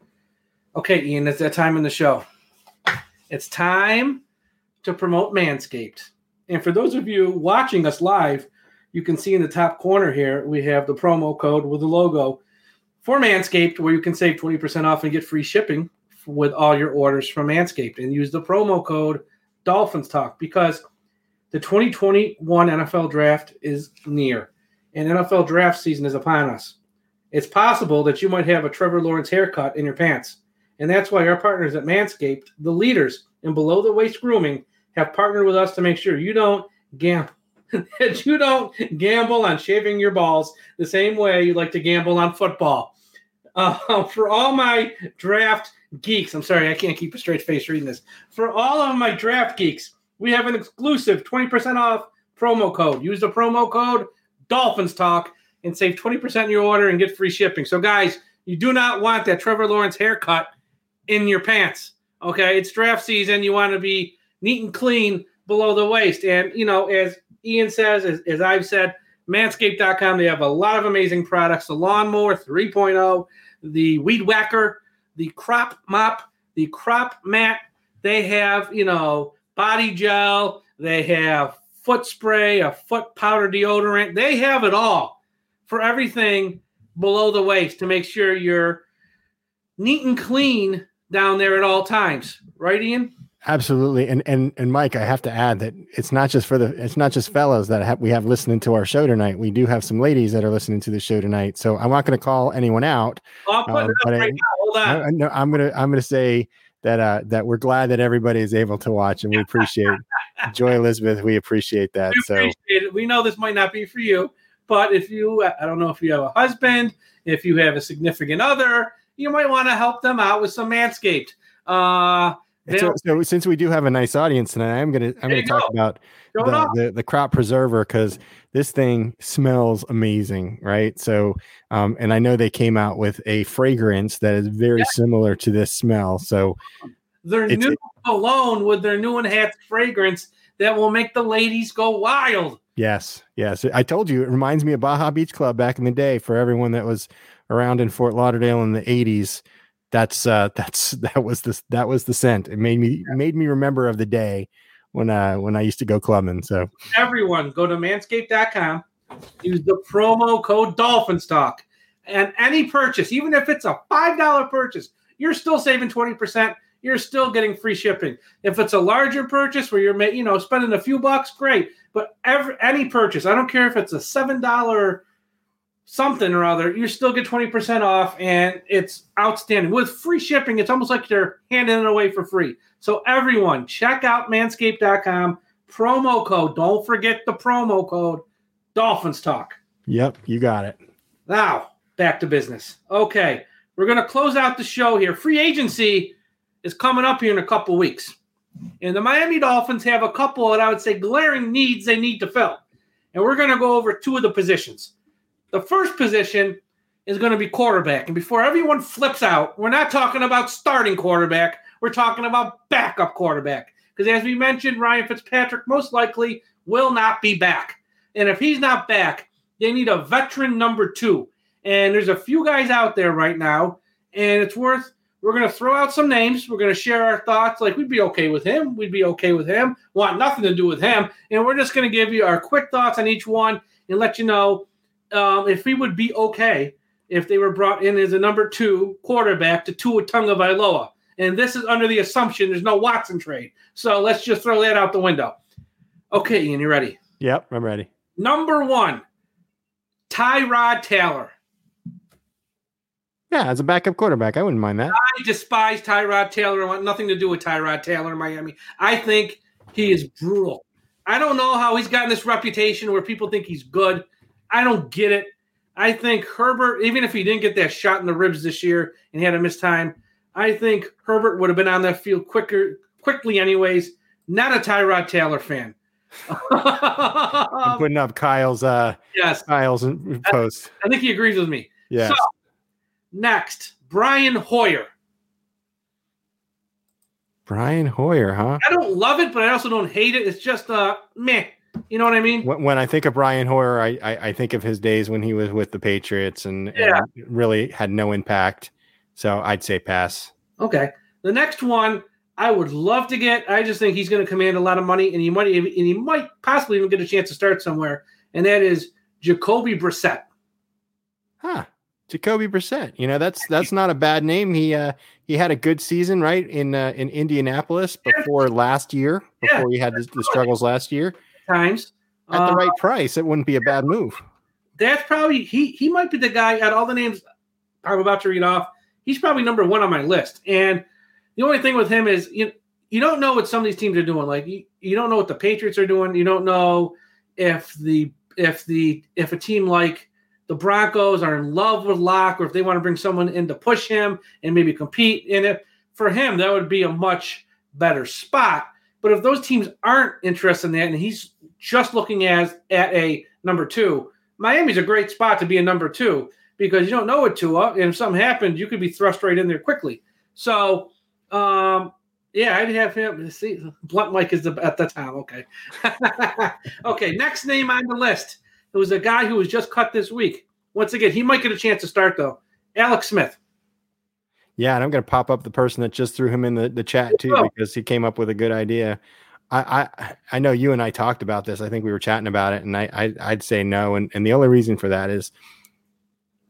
Okay, Ian, it's that time in the show. It's time to promote Manscaped. And for those of you watching us live, you can see in the top corner here we have the promo code with the logo. for Manscaped, where you can save 20% off and get free shipping with all your orders from Manscaped. And use the promo code Dolphins Talk because the 2021 NFL draft is near and NFL draft season is upon us. It's possible that you might have a Trevor Lawrence haircut in your pants. And that's why our partners at Manscaped, the leaders in below the waist grooming, have partnered with us to make sure you don't gamble. that you don't gamble on shaving your balls the same way you like to gamble on football. Uh, for all my draft geeks, I'm sorry, I can't keep a straight face reading this. For all of my draft geeks, we have an exclusive 20% off promo code. Use the promo code Dolphins Talk and save 20% in your order and get free shipping. So, guys, you do not want that Trevor Lawrence haircut in your pants. Okay, it's draft season. You want to be neat and clean below the waist. And, you know, as Ian says, as, as I've said, manscaped.com, they have a lot of amazing products the lawnmower 3.0, the weed whacker, the crop mop, the crop mat. They have, you know, body gel, they have foot spray, a foot powder deodorant. They have it all for everything below the waist to make sure you're neat and clean down there at all times. Right, Ian? Absolutely, and and and Mike, I have to add that it's not just for the it's not just fellows that have, we have listening to our show tonight. We do have some ladies that are listening to the show tonight. So I'm not going to call anyone out. I'm putting Um, it but up I- right now. Hold on. I, no, I'm gonna I'm gonna say that uh that we're glad that everybody is able to watch, and we appreciate Joy Elizabeth. We appreciate that. we So it. We know this might not be for you, but if you, I don't know if you have a husband, if you have a significant other, you might want to help them out with some Manscaped. Uh, so, so since we do have a nice audience tonight, I'm gonna I'm gonna talk go. about the, the the crop preserver because this thing smells amazing, right? So, um, and I know they came out with a fragrance that is very Yeah. similar to this smell. So, Their new cologne with their new enhanced fragrance that will make the ladies go wild. yes, yes, I told you it reminds me of Baja Beach Club back in the day. For everyone that was around in Fort Lauderdale in the '80s, that's uh, that's that was the that was the scent. It made me made me remember of the day when uh when I used to go clubbing. So, Everyone, go to manscaped.com, use the promo code Dolphins Talk, and any purchase, even if it's a $5 purchase, you're still saving 20%. You're still getting free shipping. If it's a larger purchase where you're you know spending a few bucks, great. But every any purchase, I don't care if it's a seven dollar something or other, you still get 20% off and it's outstanding. With free shipping, it's almost like they're handing it away for free. So everyone, check out manscaped.com, promo code. Don't forget the promo code Dolphins Talk. yep, you got it. Now, back to business. Okay, we're going to close out the show here. Free agency is coming up here in a couple weeks. And the Miami Dolphins have a couple that I would say glaring needs they need to fill. And we're going to go over two of the positions. The first position is going to be quarterback. And before everyone flips out, we're not talking about starting quarterback, we're talking about backup quarterback. Because as we mentioned, Ryan Fitzpatrick most likely will not be back. And if he's not back, they need a veteran number two. And there's a few guys out there right now, and it's worth. We're going to throw out some names. We're going to share our thoughts. Like, we'd be okay with him. We'd be okay with him. Want nothing to do with him. And we're just going to give you our quick thoughts on each one and let you know um, if we would be okay if they were brought in as a number two quarterback to Tua Tagovailoa. And this is under the assumption there's no Watson trade. So let's just throw that out the window. Okay, Ian, you ready? Yep, I'm ready. Number one, Tyrod Taylor. Yeah, as a backup quarterback, I wouldn't mind that. I despise Tyrod Taylor. I want nothing to do with Tyrod Taylor in Miami. I think he is brutal. I don't know how he's gotten this reputation where people think he's good. I don't get it. I think Herbert, even if he didn't get that shot in the ribs this year and he had to miss time, I think Herbert would have been on that field quicker, quickly, anyways. Not a Tyrod Taylor fan. I'm putting up Kyle's uh yes, Kyle's post. I think he agrees with me. Yeah. So, next, Brian Hoyer. Brian Hoyer, huh? I don't love it, but I also don't hate it. It's just uh meh. You know what I mean? When, when I think of Brian Hoyer, I, I I think of his days when he was with the Patriots and, and really had no impact. So I'd say pass. Okay. The next one I would love to get. I just think he's going to command a lot of money, and he might and he might possibly even get a chance to start somewhere. And that is Jacoby Brissett. Huh. Jacoby Brissett. You know, that's that's not a bad name. He uh he had a good season, right, in uh, in Indianapolis before last year, Yeah. before he had the, the struggles last year. Times At the Uh, right price, it wouldn't be a bad move. that's probably he he might be the guy out of all the names I'm about to read off. He's probably number one on my list. And the only thing with him is you you don't know what some of these teams are doing. Like you, you don't know what the Patriots are doing. You don't know if the if the if a team like the Broncos are in love with Lock or if they want to bring someone in to push him and maybe compete in it. For him, that would be a much better spot. But if those teams aren't interested in that and he's just looking as at a number two, Miami's a great spot to be a number two because you don't know it Tua, and if something happened, you could be thrust right in there quickly. So, um, yeah, I'd have him. See, blunt Mike is the, at the top. Okay, okay. Next name on the list. It was a guy who was just cut this week. Once again, he might get a chance to start though. Alex Smith. Yeah, and I'm going to pop up the person that just threw him in the, the chat too Oh. because he came up with a good idea. I, I I know you and I talked about this. I think we were chatting about it, and I, I I'd say no, and and the only reason for that is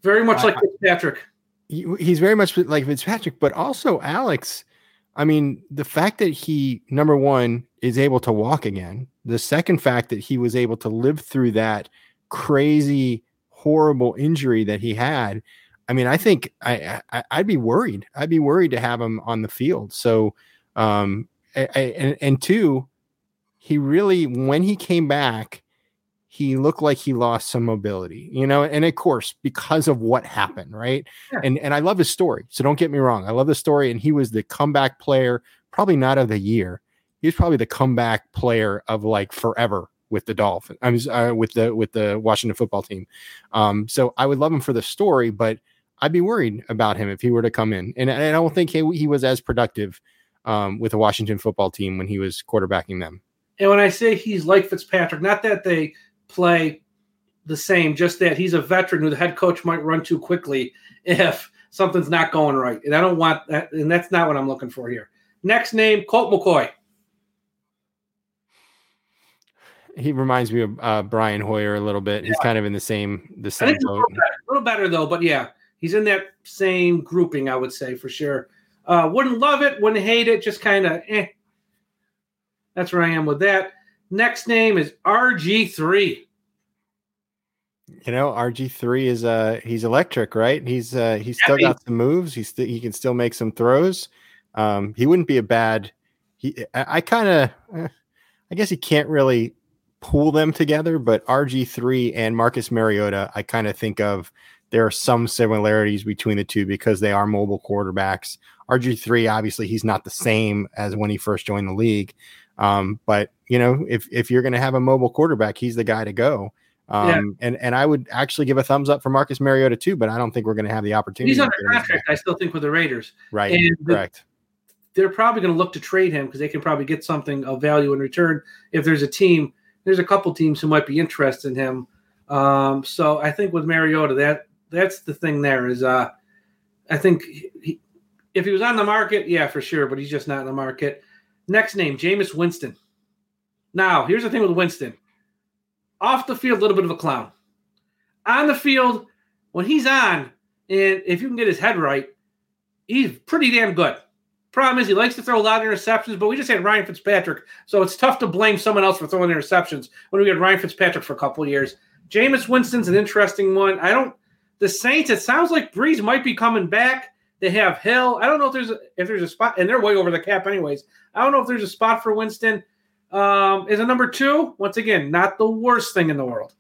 Very much like Fitzpatrick. he, he's very much like Fitzpatrick, but also Alex. I mean, the fact that he number one is able to walk again. The second fact that he was able to live through that crazy, horrible injury that he had. I mean, I think I, I I'd be worried. I'd be worried to have him on the field. So, um, I, I, and and two, he really when he came back, he looked like he lost some mobility, you know, and of course because of what happened, right? Yeah. And and I love his story. So don't get me wrong, I love the story, and he was the comeback player, probably not of the year. He was probably the comeback player of like forever with the Dolphins. I was uh, with the with the Washington football team. Um, so I would love him for the story, but I'd be worried about him if he were to come in, and, and I don't think he, he was as productive um, with the Washington football team when he was quarterbacking them. And when I say he's like Fitzpatrick, not that they play the same, just that he's a veteran who the head coach might run too quickly if something's not going right. And I don't want that, and that's not what I'm looking for here. Next name, Colt McCoy. He reminds me of uh, Brian Hoyer a little bit. He's kind of in the same the same he's a boat. little better, a little better though, but yeah, he's in that same grouping, I would say for sure. Uh, wouldn't love it, wouldn't hate it, just kind of eh. That's where I am with that. Next name is RG3. You know, RG three is uh he's electric, right? He's uh he's still got some moves. He's st- he can still make some throws. Um, he wouldn't be a bad. He I, I kind of, I guess he can't really pool them together, but RG three and Marcus Mariota, I kind of think of there are some similarities between the two because they are mobile quarterbacks. RG three, obviously, he's not the same as when he first joined the league. Um, but you know, if if you're going to have a mobile quarterback, he's the guy to go. Um, Yeah. and and I would actually give a thumbs up for Marcus Mariota too, but I don't think we're going to have the opportunity. He's to under get him back. contract, I still think, with the Raiders. right? and the- correct. they're probably going to look to trade him because they can probably get something of value in return. If there's a team, there's a couple teams who might be interested in him. Um, so I think with Mariota, that that's the thing. There is, uh, I think he, if he was on the market, yeah, for sure, but he's just not in the market. Next name, Jameis Winston. Now, here's the thing with Winston. Off the field, a little bit of a clown. On the field, when he's on, and if you can get his head right, he's pretty damn good. Problem is, he likes to throw a lot of interceptions, but we just had Ryan Fitzpatrick, so it's tough to blame someone else for throwing interceptions when we had Ryan Fitzpatrick for a couple years. Jameis Winston's an interesting one. I don't. The Saints. It sounds like Brees might be coming back. They have Hill. I don't know if there's a, if there's a spot, and they're way over the cap anyways. I don't know if there's a spot for Winston. Um, is a number two once again not the worst thing in the world.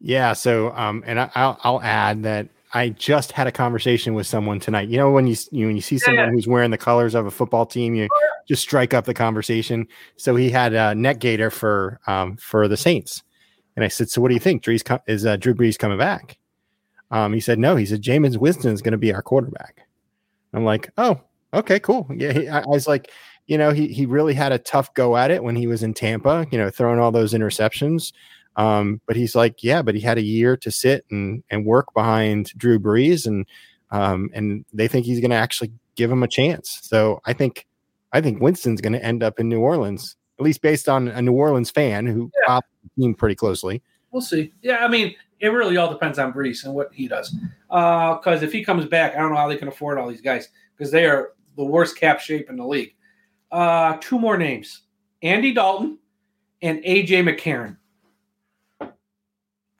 Yeah. So, um, and I, I'll, I'll add that I just had a conversation with someone tonight. You know, when you, you when you see someone yeah. who's wearing the colors of a football team, you just strike up the conversation. So he had a net gator for um for the Saints, and I said, "So what do you think? Drew's co- is uh, Drew Brees coming back?" Um, he said, "No." He said, "Jameis Winston is going to be our quarterback." I'm like, "Oh, okay, cool." Yeah, he, I, I was like, you know, he he really had a tough go at it when he was in Tampa. You know, throwing all those interceptions. Um, but he's like, yeah, but he had a year to sit and and work behind Drew Brees, and um, and they think he's going to actually give him a chance. So I think I think Winston's going to end up in New Orleans, at least based on a New Orleans fan who Yeah. followed the team pretty closely. We'll see. Yeah, I mean, it really all depends on Brees and what he does. Because if he comes back, I don't know how they can afford all these guys because they are the worst cap shape in the league. Uh, two more names: Andy Dalton and AJ McCarron.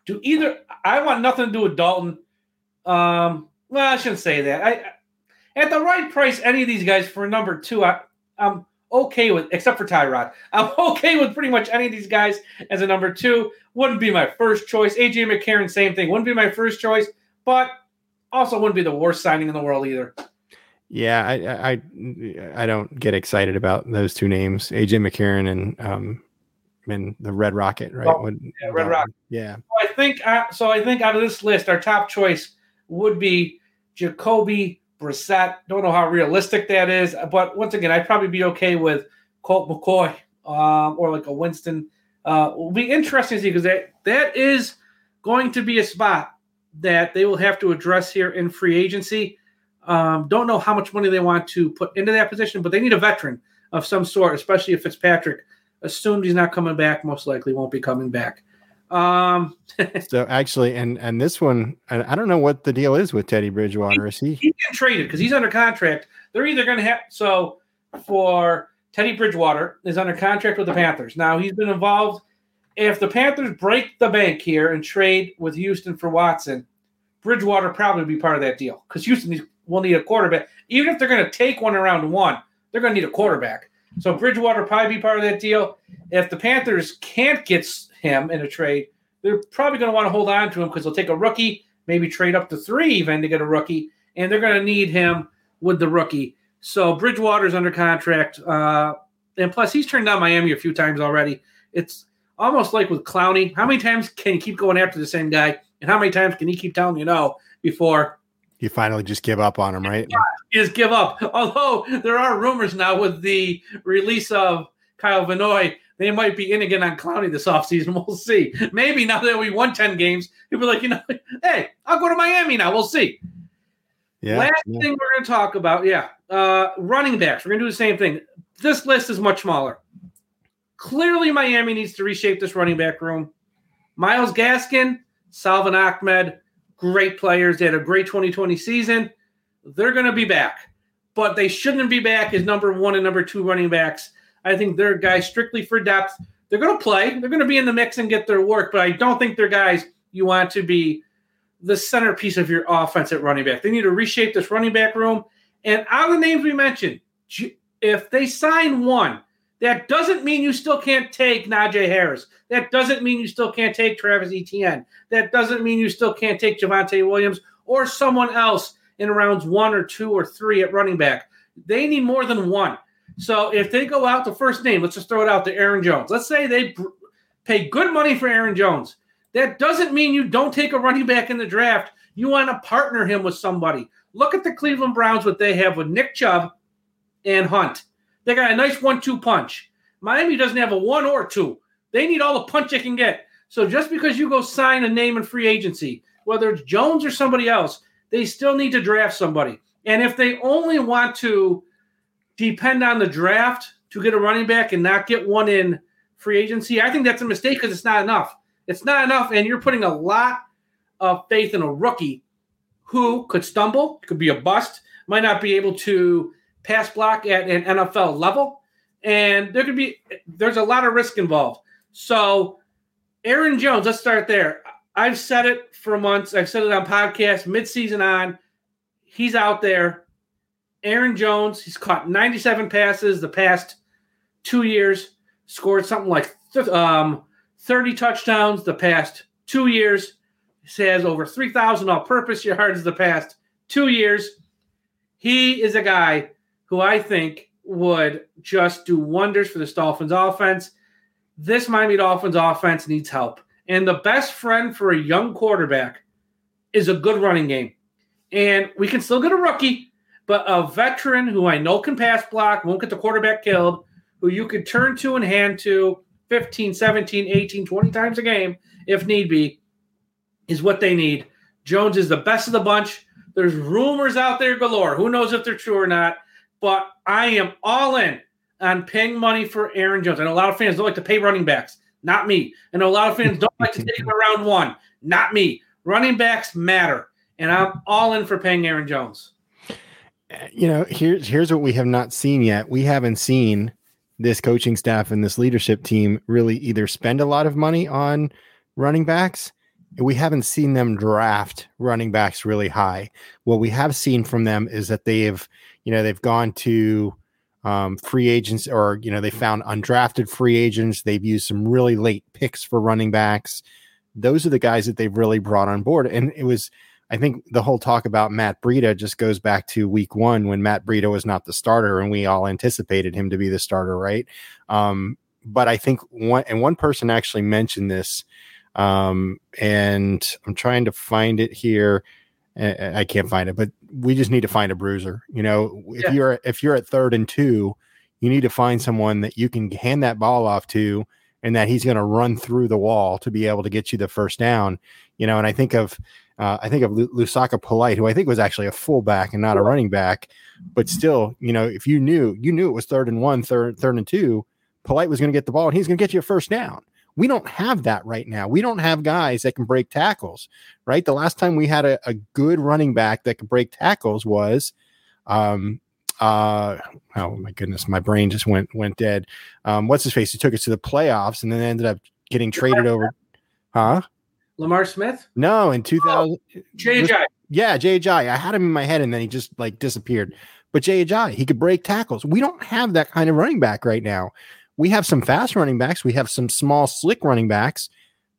Do either? I want nothing to do with Dalton. Um, well, I shouldn't say that. I at the right price, any of these guys for number two, I, I'm okay with, except for Tyrod. I'm okay with pretty much any of these guys as a number two. Wouldn't be my first choice. AJ McCarron, same thing. Wouldn't be my first choice, but also wouldn't be the worst signing in the world either. Yeah, I, I I don't get excited about those two names, AJ McCarron and um and the Red Rocket, right? Oh, yeah, Red Rocket. Yeah. I think uh, so. I think out of this list, our top choice would be Jacoby Brissett. Don't know how realistic that is, but once again, I'd probably be okay with Colt McCoy um, or like a Winston. Uh, will be interesting to see because that that is going to be a spot that they will have to address here in free agency. Um, don't know how much money they want to put into that position, but they need a veteran of some sort, especially if Fitzpatrick. Assumed he's not coming back, most likely won't be coming back. Um, So actually, and and this one, I, I don't know what the deal is with Teddy Bridgewater. Is he? he's getting traded because he's under contract. They're either going to have so for Teddy Bridgewater is under contract with the Panthers. Now he's been involved. If the Panthers break the bank here and trade with Houston for Watson, Bridgewater probably be part of that deal because Houston will need a quarterback. Even if they're going to take one around one, they're going to need a quarterback. So Bridgewater probably be part of that deal. If the Panthers can't get him in a trade, they're probably going to want to hold on to him because they'll take a rookie, maybe trade up to three even to get a rookie, and they're going to need him with the rookie. So Bridgewater's under contract, uh, and plus he's turned down Miami a few times already. It's almost like with Clowney. How many times can you keep going after the same guy, and how many times can he keep telling you no before You finally just give up on him, right? you just give up? Although there are rumors now with the release of Kyle Van Noy, they might be in again on Clowney this offseason. We'll see. Maybe now that we won 10 games, he'll be like, you know, hey, I'll go to Miami now. We'll see. Yeah. Last yeah. thing we're going to talk about, yeah, uh, running backs. We're going to do the same thing. This list is much smaller. Clearly, Miami needs to reshape this running back room. Myles Gaskin, Salvon Ahmed, great players. They had a great 2020 season. They're going to be back, but they shouldn't be back as number one and number two running backs. I think they're guys strictly for depth. They're going to play. They're going to be in the mix and get their work, but I don't think they're guys you want to be the centerpiece of your offense at running back. They need to reshape this running back room. And out of the names we mentioned, if they sign one, that doesn't mean you still can't take Najee Harris. That doesn't mean you still can't take Travis Etienne. That doesn't mean you still can't take Javonte Williams or someone else in rounds one or two or three at running back. They need more than one. So if they go out the first name, let's just throw it out to Aaron Jones. Let's say they pay good money for Aaron Jones. That doesn't mean you don't take a running back in the draft. You want to partner him with somebody. Look at the Cleveland Browns, what they have with Nick Chubb and Hunt. They got a nice one two punch. Miami doesn't have a one or two. They need all the punch they can get. So just because you go sign a name in free agency, whether it's Jones or somebody else, they still need to draft somebody. And if they only want to depend on the draft to get a running back and not get one in free agency, I think that's a mistake because it's not enough. It's not enough, and you're putting a lot of faith in a rookie who could stumble, could be a bust, might not be able to pass block at an NFL level, and there could be there's a lot of risk involved. So, Aaron Jones, let's start there. I've said it for months. I've said it on podcasts, midseason on. He's out there. Aaron Jones, he's caught 97 passes the past two years, scored something like th- um, 30 touchdowns the past two years. He has over 3,000 all purpose yards the past two years. He is a guy who I think would just do wonders for this Dolphins offense. This Miami Dolphins offense needs help. And the best friend for a young quarterback is a good running game. And we can still get a rookie, but a veteran who I know can pass block, won't get the quarterback killed, who you could turn to and hand to 15, 17, 18, 20 times a game if need be, is what they need. Jones is the best of the bunch. There's rumors out there galore. Who knows if they're true or not? But I am all in on paying money for Aaron Jones. Know a lot of fans don't like to pay running backs. Not me. Know a lot of fans don't like to take him around one. Not me. Running backs matter, and I'm all in for paying Aaron Jones. You know, here's here's what we have not seen yet. We haven't seen this coaching staff and this leadership team really either spend a lot of money on running backs. We haven't seen them draft running backs really high. What we have seen from them is that they've, you know, they've gone to um, free agents or, you know, they found undrafted free agents. They've used some really late picks for running backs. Those are the guys that they've really brought on board. And it was, I think the whole talk about Matt Breida just goes back to week one when Matt Breida was not the starter and we all anticipated him to be the starter, right? Um, but I think one and one person actually mentioned this, um, and I'm trying to find it here. I I can't find it, but we just need to find a bruiser. You know, if Yeah. you're if you're at third and two, you need to find someone that you can hand that ball off to, and that he's going to run through the wall to be able to get you the first down. You know, and I think of uh, I think of Lu- Lousaka Polite, who I think was actually a fullback and not a running back, but still, you know, if you knew you knew it was third and one, third third and two, Polite was going to get the ball and he's going to get you a first down. We don't have that right now. We don't have guys that can break tackles, right? The last time we had a, a good running back that could break tackles was, um, uh, oh my goodness, my brain just went went dead. Um, what's his face? He took us to the playoffs and then ended up getting traded over, huh? Lamar Smith, No, in 2000. JJ. Yeah, Jay Ajayi. I had him in my head and then he just like disappeared. But Ajayi, he could break tackles. We don't have that kind of running back right now. We have some fast running backs. We have some small, slick running backs,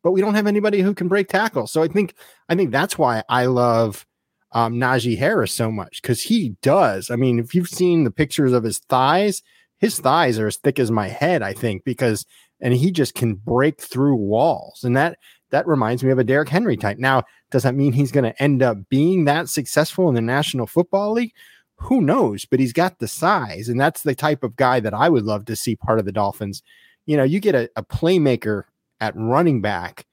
but we don't have anybody who can break tackles. So I think I think that's why I love um, Najee Harris so much because he does. I mean, if you've seen the pictures of his thighs, his thighs are as thick as my head. I think because and he just can break through walls, and that that reminds me of a Derrick Henry type. Now, does that mean he's going to end up being that successful in the National Football League? Who knows? But he's got the size, and that's the type of guy that I would love to see part of the Dolphins. You know, you get a, a playmaker at running back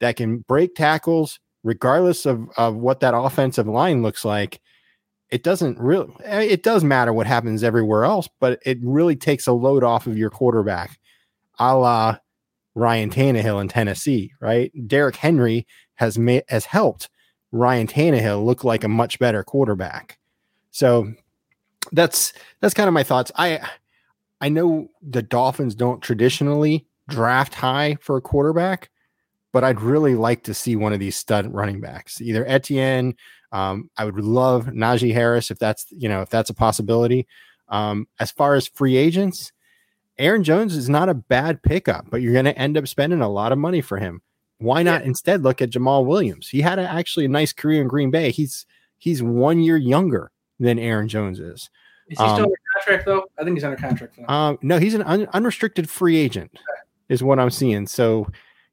that can break tackles, regardless of, of what that offensive line looks like. It doesn't really, eh, it does matter what happens everywhere else, but it really takes a load off of your quarterback, a la Ryan Tannehill in Tennessee, right? Derrick Henry has made has helped Ryan Tannehill look like a much better quarterback. So that's that's kind of my thoughts. I I know the Dolphins don't traditionally draft high for a quarterback, but I'd really like to see one of these stud running backs, either Etienne. Um, I would love Najee Harris if that's you know if that's a possibility. Um, as far as free agents, Aaron Jones is not a bad pickup, but you're going to end up spending a lot of money for him. Why not instead look at Jamaal Williams? He had a, actually a nice career in Green Bay. He's he's one year younger than Aaron Jones is. Is he still Um, under contract though? I think he's under contract now. Um, no, he's an un- unrestricted free agent, is what I'm seeing. So,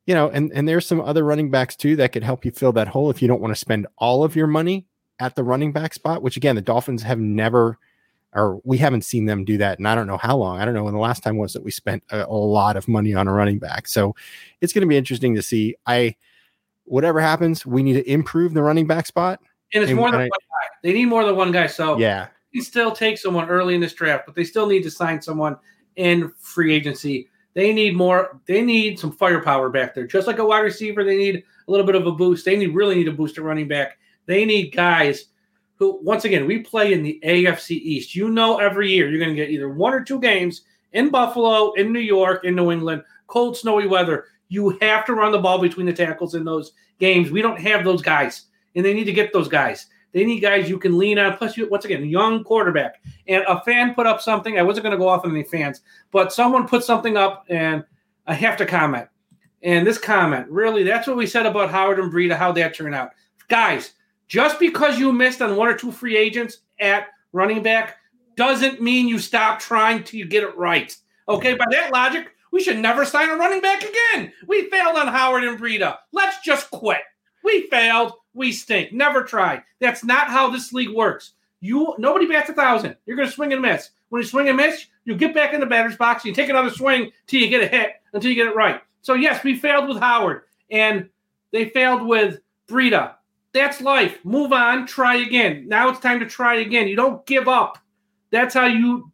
you know, and and there's some other running backs too that could help you fill that hole if you don't want to spend all of your money at the running back spot. Which again, the Dolphins have never, or we haven't seen them do that, and I don't know how long. I don't know when the last time was that we spent a, a lot of money on a running back. So, it's going to be interesting to see. I, whatever happens, we need to improve the running back spot. and it's and more than I- one guy. They need more than one guy. So Yeah, you can still take someone early in this draft, but they still need to sign someone in free agency. They need more. They need some firepower back there, just like a wide receiver. They need a little bit of a boost. They need really need a boost at running back. They need guys who, once again, we play in the AFC East. You know, every year you're going to get either one or two games in Buffalo, in New York, in New England, cold, snowy weather. You have to run the ball between the tackles in those games. We don't have those guys, and they need to get those guys. They need guys you can lean on. Plus, you once again, young quarterback. And a fan put up something. I wasn't going to go off on any fans, but someone put something up, and I have to comment. And this comment, really, that's what we said about Howard and Breida, how that turned out. Guys, just because you missed on one or two free agents at running back doesn't mean you stop trying till you get it right. Okay, by that logic, we should never sign a running back again. We failed on Howard and Breida. Let's just quit. We failed. We stink. Never try. That's not how this league works. You nobody bats a thousand. You're going to swing and miss. When you swing and miss, you get back in the batter's box. and You take another swing till you get a hit until you get it right. So yes, we failed with Howard, and they failed with Breida. That's life. Move on. Try again. Now it's time to try again. You don't give up. That's how you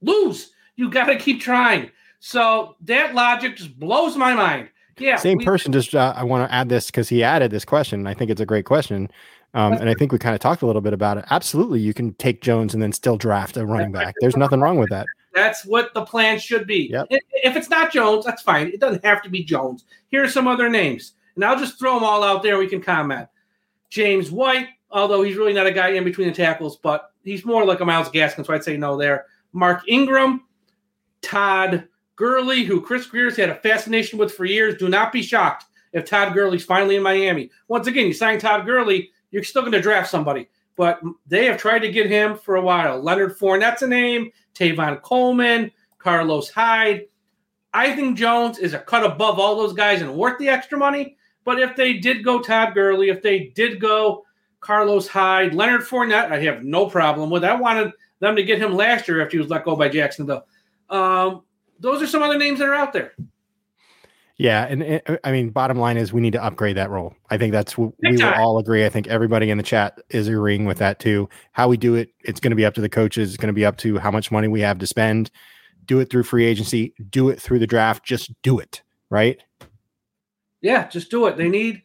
lose. You got to keep trying. So that logic just blows my mind. Yeah, Same we- person. Just uh, I want to add this because he added this question. I think it's a great question, um, and I think we kind of talked a little bit about it. Absolutely, you can take Jones and then still draft a running back. There's nothing wrong with that. That's what the plan should be. Yep. If it's not Jones, that's fine. It doesn't have to be Jones. Here are some other names, and I'll just throw them all out there. We can comment. James White, although he's really not a guy in between the tackles, but he's more like a Myles Gaskin, so I'd say no there. Mark Ingram, Todd Gurley, who Chris Grier's had a fascination with for years. Do not be shocked if Todd Gurley's finally in Miami. Once again, you sign Todd Gurley, you're still going to draft somebody. But they have tried to get him for a while. Leonard Fournette's a name, Tevin Coleman, Carlos Hyde. I think Jones is a cut above all those guys and worth the extra money. But if they did go Todd Gurley, if they did go Carlos Hyde, Leonard Fournette, I have no problem with. I wanted them to get him last year after he was let go by Jacksonville. Um, those are some other names that are out there. Yeah, and I mean, bottom line is we need to upgrade that role. I think that's what we will all agree. I think everybody in the chat is agreeing with that too. How we do it, it's going to be up to the coaches. It's going to be up to how much money we have to spend. Do it through free agency. Do it through the draft. Just do it. Right. Yeah, just do it. They need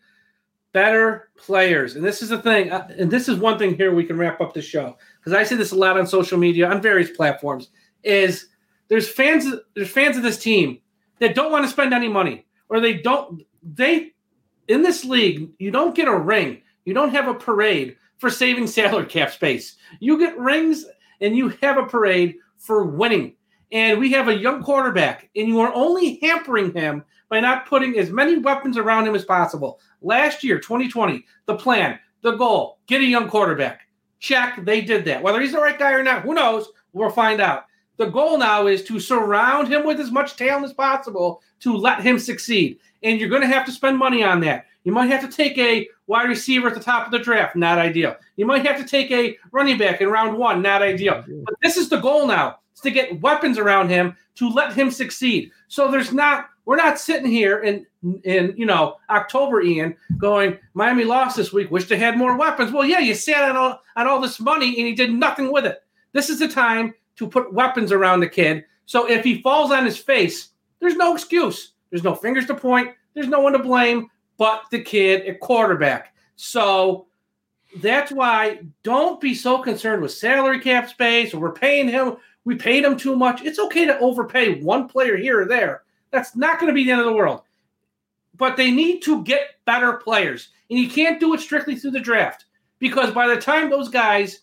better players. And this is the thing. uh, And this is one thing here we can wrap up the show because I say this a lot on social media on various platforms. Is there's fans there's fans of this team that don't want to spend any money or they don't they in this league you don't get a ring you don't have a parade for saving salary cap space you get rings and you have a parade for winning and we have a young quarterback and you are only hampering him by not putting as many weapons around him as possible last year 2020 the plan the goal get a young quarterback check they did that whether he's the right guy or not who knows we'll find out the goal now is to surround him with as much talent as possible to let him succeed. And you're going to have to spend money on that. You might have to take a wide receiver at the top of the draft, not ideal. You might have to take a running back in round one, not ideal. But this is the goal now: is to get weapons around him to let him succeed. So there's not we're not sitting here in in you know October, Ian, going Miami lost this week. Wish they had more weapons. Well, yeah, you sat on all on all this money and he did nothing with it. This is the time to put weapons around the kid. So if he falls on his face, there's no excuse. There's no fingers to point. There's no one to blame but the kid at quarterback. So that's why don't be so concerned with salary cap space or we're paying him. We paid him too much. It's okay to overpay one player here or there. That's not going to be the end of the world. But they need to get better players. And you can't do it strictly through the draft because by the time those guys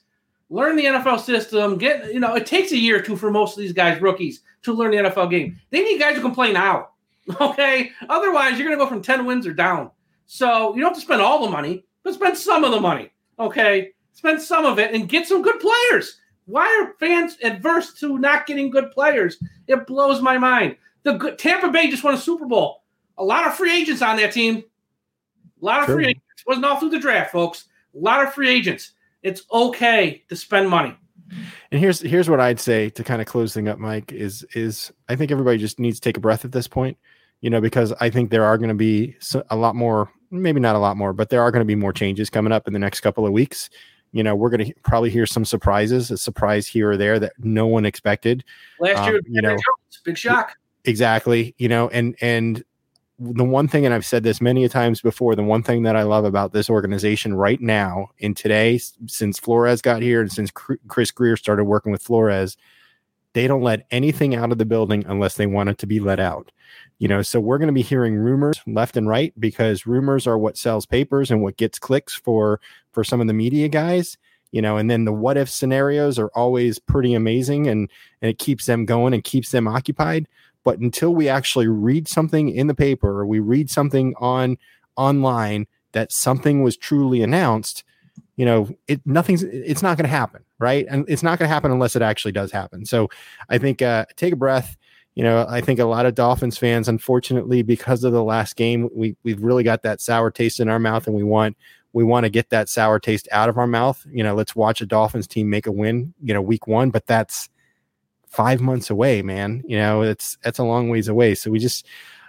learn the NFL system, get you know, it takes a year or two for most of these guys, rookies, to learn the NFL game. They need guys who can play now. Okay. Otherwise, you're gonna go from 10 wins or down. So you don't have to spend all the money, but spend some of the money. Okay. Spend some of it and get some good players. Why are fans adverse to not getting good players? It blows my mind. The Tampa Bay just won a Super Bowl. A lot of free agents on that team. A lot of Sure. free agents. Wasn't all through the draft, folks. A lot of free agents. It's okay to spend money. And here's here's what I'd say to kind of close thing up, Mike. Is is I think everybody just needs to take a breath at this point, you know, because I think there are going to be a lot more, maybe not a lot more, but there are going to be more changes coming up in the next couple of weeks. You know, we're going to probably hear some surprises, a surprise here or there that no one expected. Last Um, year, you know- Jones, big shock. Exactly you know and and the one thing and i've said this many times before the one thing that i love about this organization right now in today since flores got here and since chris grier started working with flores they don't let anything out of the building unless they want it to be let out. You know so we're going to be hearing rumors left and right because rumors are what sells papers and what gets clicks for for some of the media guys you know and then the what if scenarios are always pretty amazing and and it keeps them going and keeps them occupied but until we actually read something in the paper or we read something on online that something was truly announced you know it nothing's it's not going to happen right? And it's not going to happen unless it actually does happen. So i think uh take a breath. You know i think a lot of dolphins fans unfortunately because of the last game we we've really got that sour taste in our mouth and we want we want to get that sour taste out of our mouth. You know let's watch a dolphins team make a win you know week one but that's five months away, man. You know, it's that's a long ways away. So we just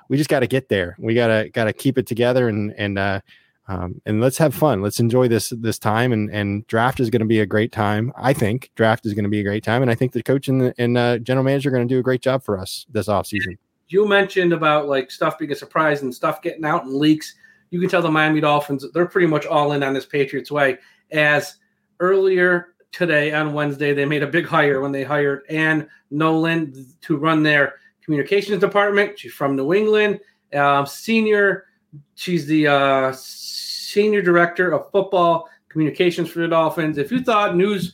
we just got to get there. We gotta gotta keep it together and and uh, um, and let's have fun. Let's enjoy this this time. And and draft is going to be a great time. I think draft is going to be a great time, and I think the coach and the and uh, general manager are going to do a great job for us this offseason. you mentioned about like stuff being a surprise and stuff getting out and leaks. You can tell the Miami Dolphins they're pretty much all in on this Patriots way. As earlier today on Wednesday, they made a big hire when they hired Ann Nolan to run their communications department. She's from New England, um, senior. She's the uh, senior director of football communications for the Dolphins. If you thought news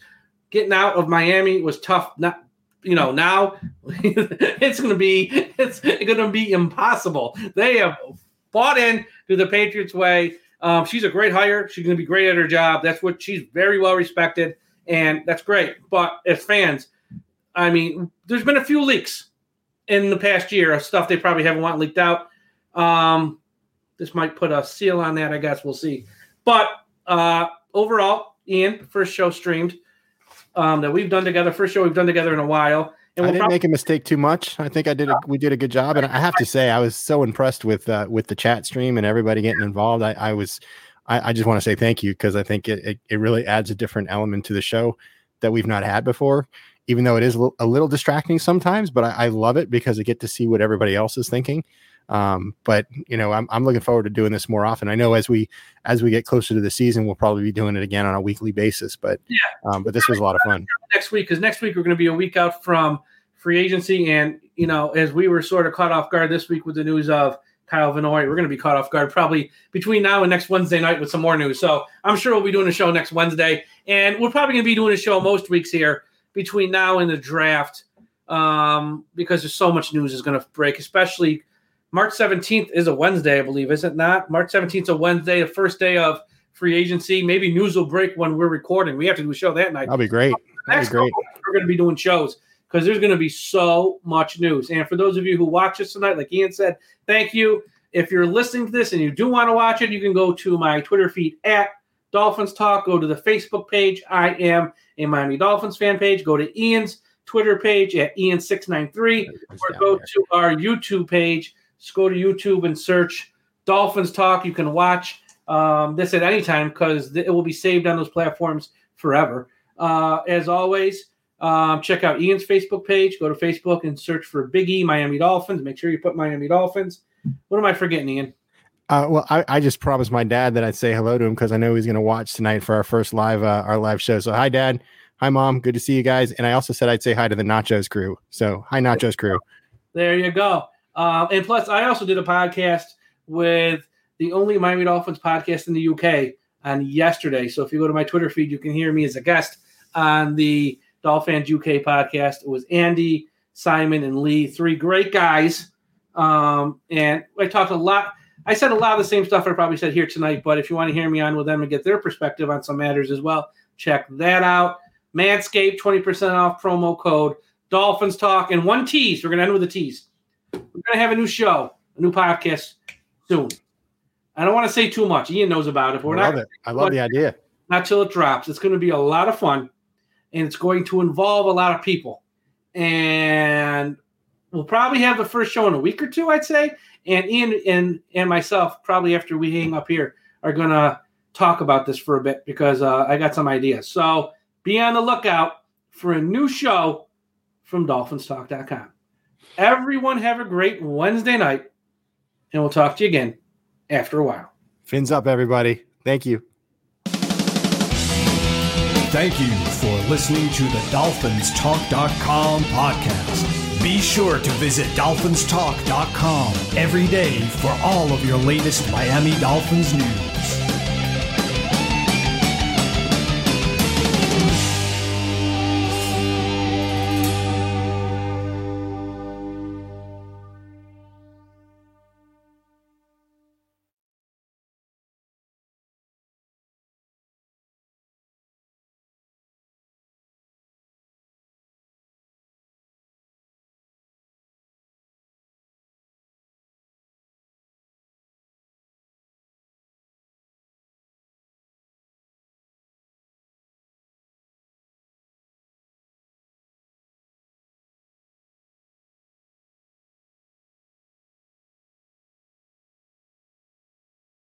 getting out of Miami was tough, not you know now it's going to be it's going to be impossible. They have bought in to the Patriots way. Um, she's a great hire. She's going to be great at her job. That's what she's very well respected, and that's great. But as fans, I mean, there's been a few leaks in the past year of stuff they probably haven't want leaked out. Um, this might put a seal on that. I guess we'll see. But uh, overall, Ian, first show streamed um, that we've done together. First show we've done together in a while. And we'll I didn't probably- make a mistake too much. I think I did. A, we did a good job, and I have to say, I was so impressed with uh, with the chat stream and everybody getting involved. I, I was, I, I, just want to say thank you because I think it, it, it really adds a different element to the show that we've not had before. Even though it is a little distracting sometimes, but I, I love it because I get to see what everybody else is thinking. Um, but you know, I'm, I'm looking forward to doing this more often. I know as we as we get closer to the season, we'll probably be doing it again on a weekly basis. But yeah, um, but this was a lot of fun. Next week, because next week we're going to be a week out from free agency, and you know, as we were sort of caught off guard this week with the news of Kyle Van Noy, we're going to be caught off guard probably between now and next Wednesday night with some more news. So I'm sure we'll be doing a show next Wednesday, and we're probably going to be doing a show most weeks here between now and the draft um, because there's so much news is going to break, especially March 17th is a Wednesday, I believe, is it not? March 17th is a Wednesday, the first day of free agency. Maybe news will break when we're recording. We have to do a show that night. That'll be great. That'll be great. We're going to be doing shows because there's going to be so much news. And for those of you who watch us tonight, like Ian said, thank you. If you're listening to this and you do want to watch it, you can go to my Twitter feed at Dolphins Talk. Go to the Facebook page. I am a Miami Dolphins fan page. Go to Ian's Twitter page at Ian693 or go to our YouTube page just go to YouTube and search Dolphins Talk. You can watch um, this at any time because it will be saved on those platforms forever. Uh, as always, um, check out Ian's Facebook page. Go to Facebook and search for Big E Miami Dolphins. Make sure you put Miami Dolphins. What am I forgetting, Ian? Uh, well, I, I, just promised my dad that I'd say hello to him because I know he's going to watch tonight for our first live uh, our live show. So, hi, Dad. Hi, Mom. Good to see you guys. And I also said I'd say hi to the Nachos crew. So, hi, Nachos crew. There you go. Um, and plus, I also did a podcast with the only Miami Dolphins podcast in the UK on yesterday. So if you go to my Twitter feed, you can hear me as a guest on the Dolphins UK podcast. It was Andy, Simon, and Lee, three great guys. Um, and I talked a lot. I said a lot of the same stuff I probably said here tonight, but if you want to hear me on with them and get their perspective on some matters as well, check that out. Manscaped, 20% off promo code Dolphins Talk. And one tease. We're going to end with a tease. We're going to have a new show, a new podcast soon. I don't want to say too much. Ian knows about it. But we're I love not, it. I love the idea. Not till it drops. It's going to be a lot of fun, and it's going to involve a lot of people. And we'll probably have the first show in a week or two, I'd say. And Ian and and myself, probably after we hang up here, are going to talk about this for a bit because uh, I got some ideas. So be on the lookout for a new show from DolphinsTalk.com. Everyone have a great Wednesday night, and we'll talk to you again after a while. Fins up, everybody. Thank you. Thank you for listening to the DolphinsTalk.com podcast. Be sure to visit DolphinsTalk.com every day for all of your latest Miami Dolphins news.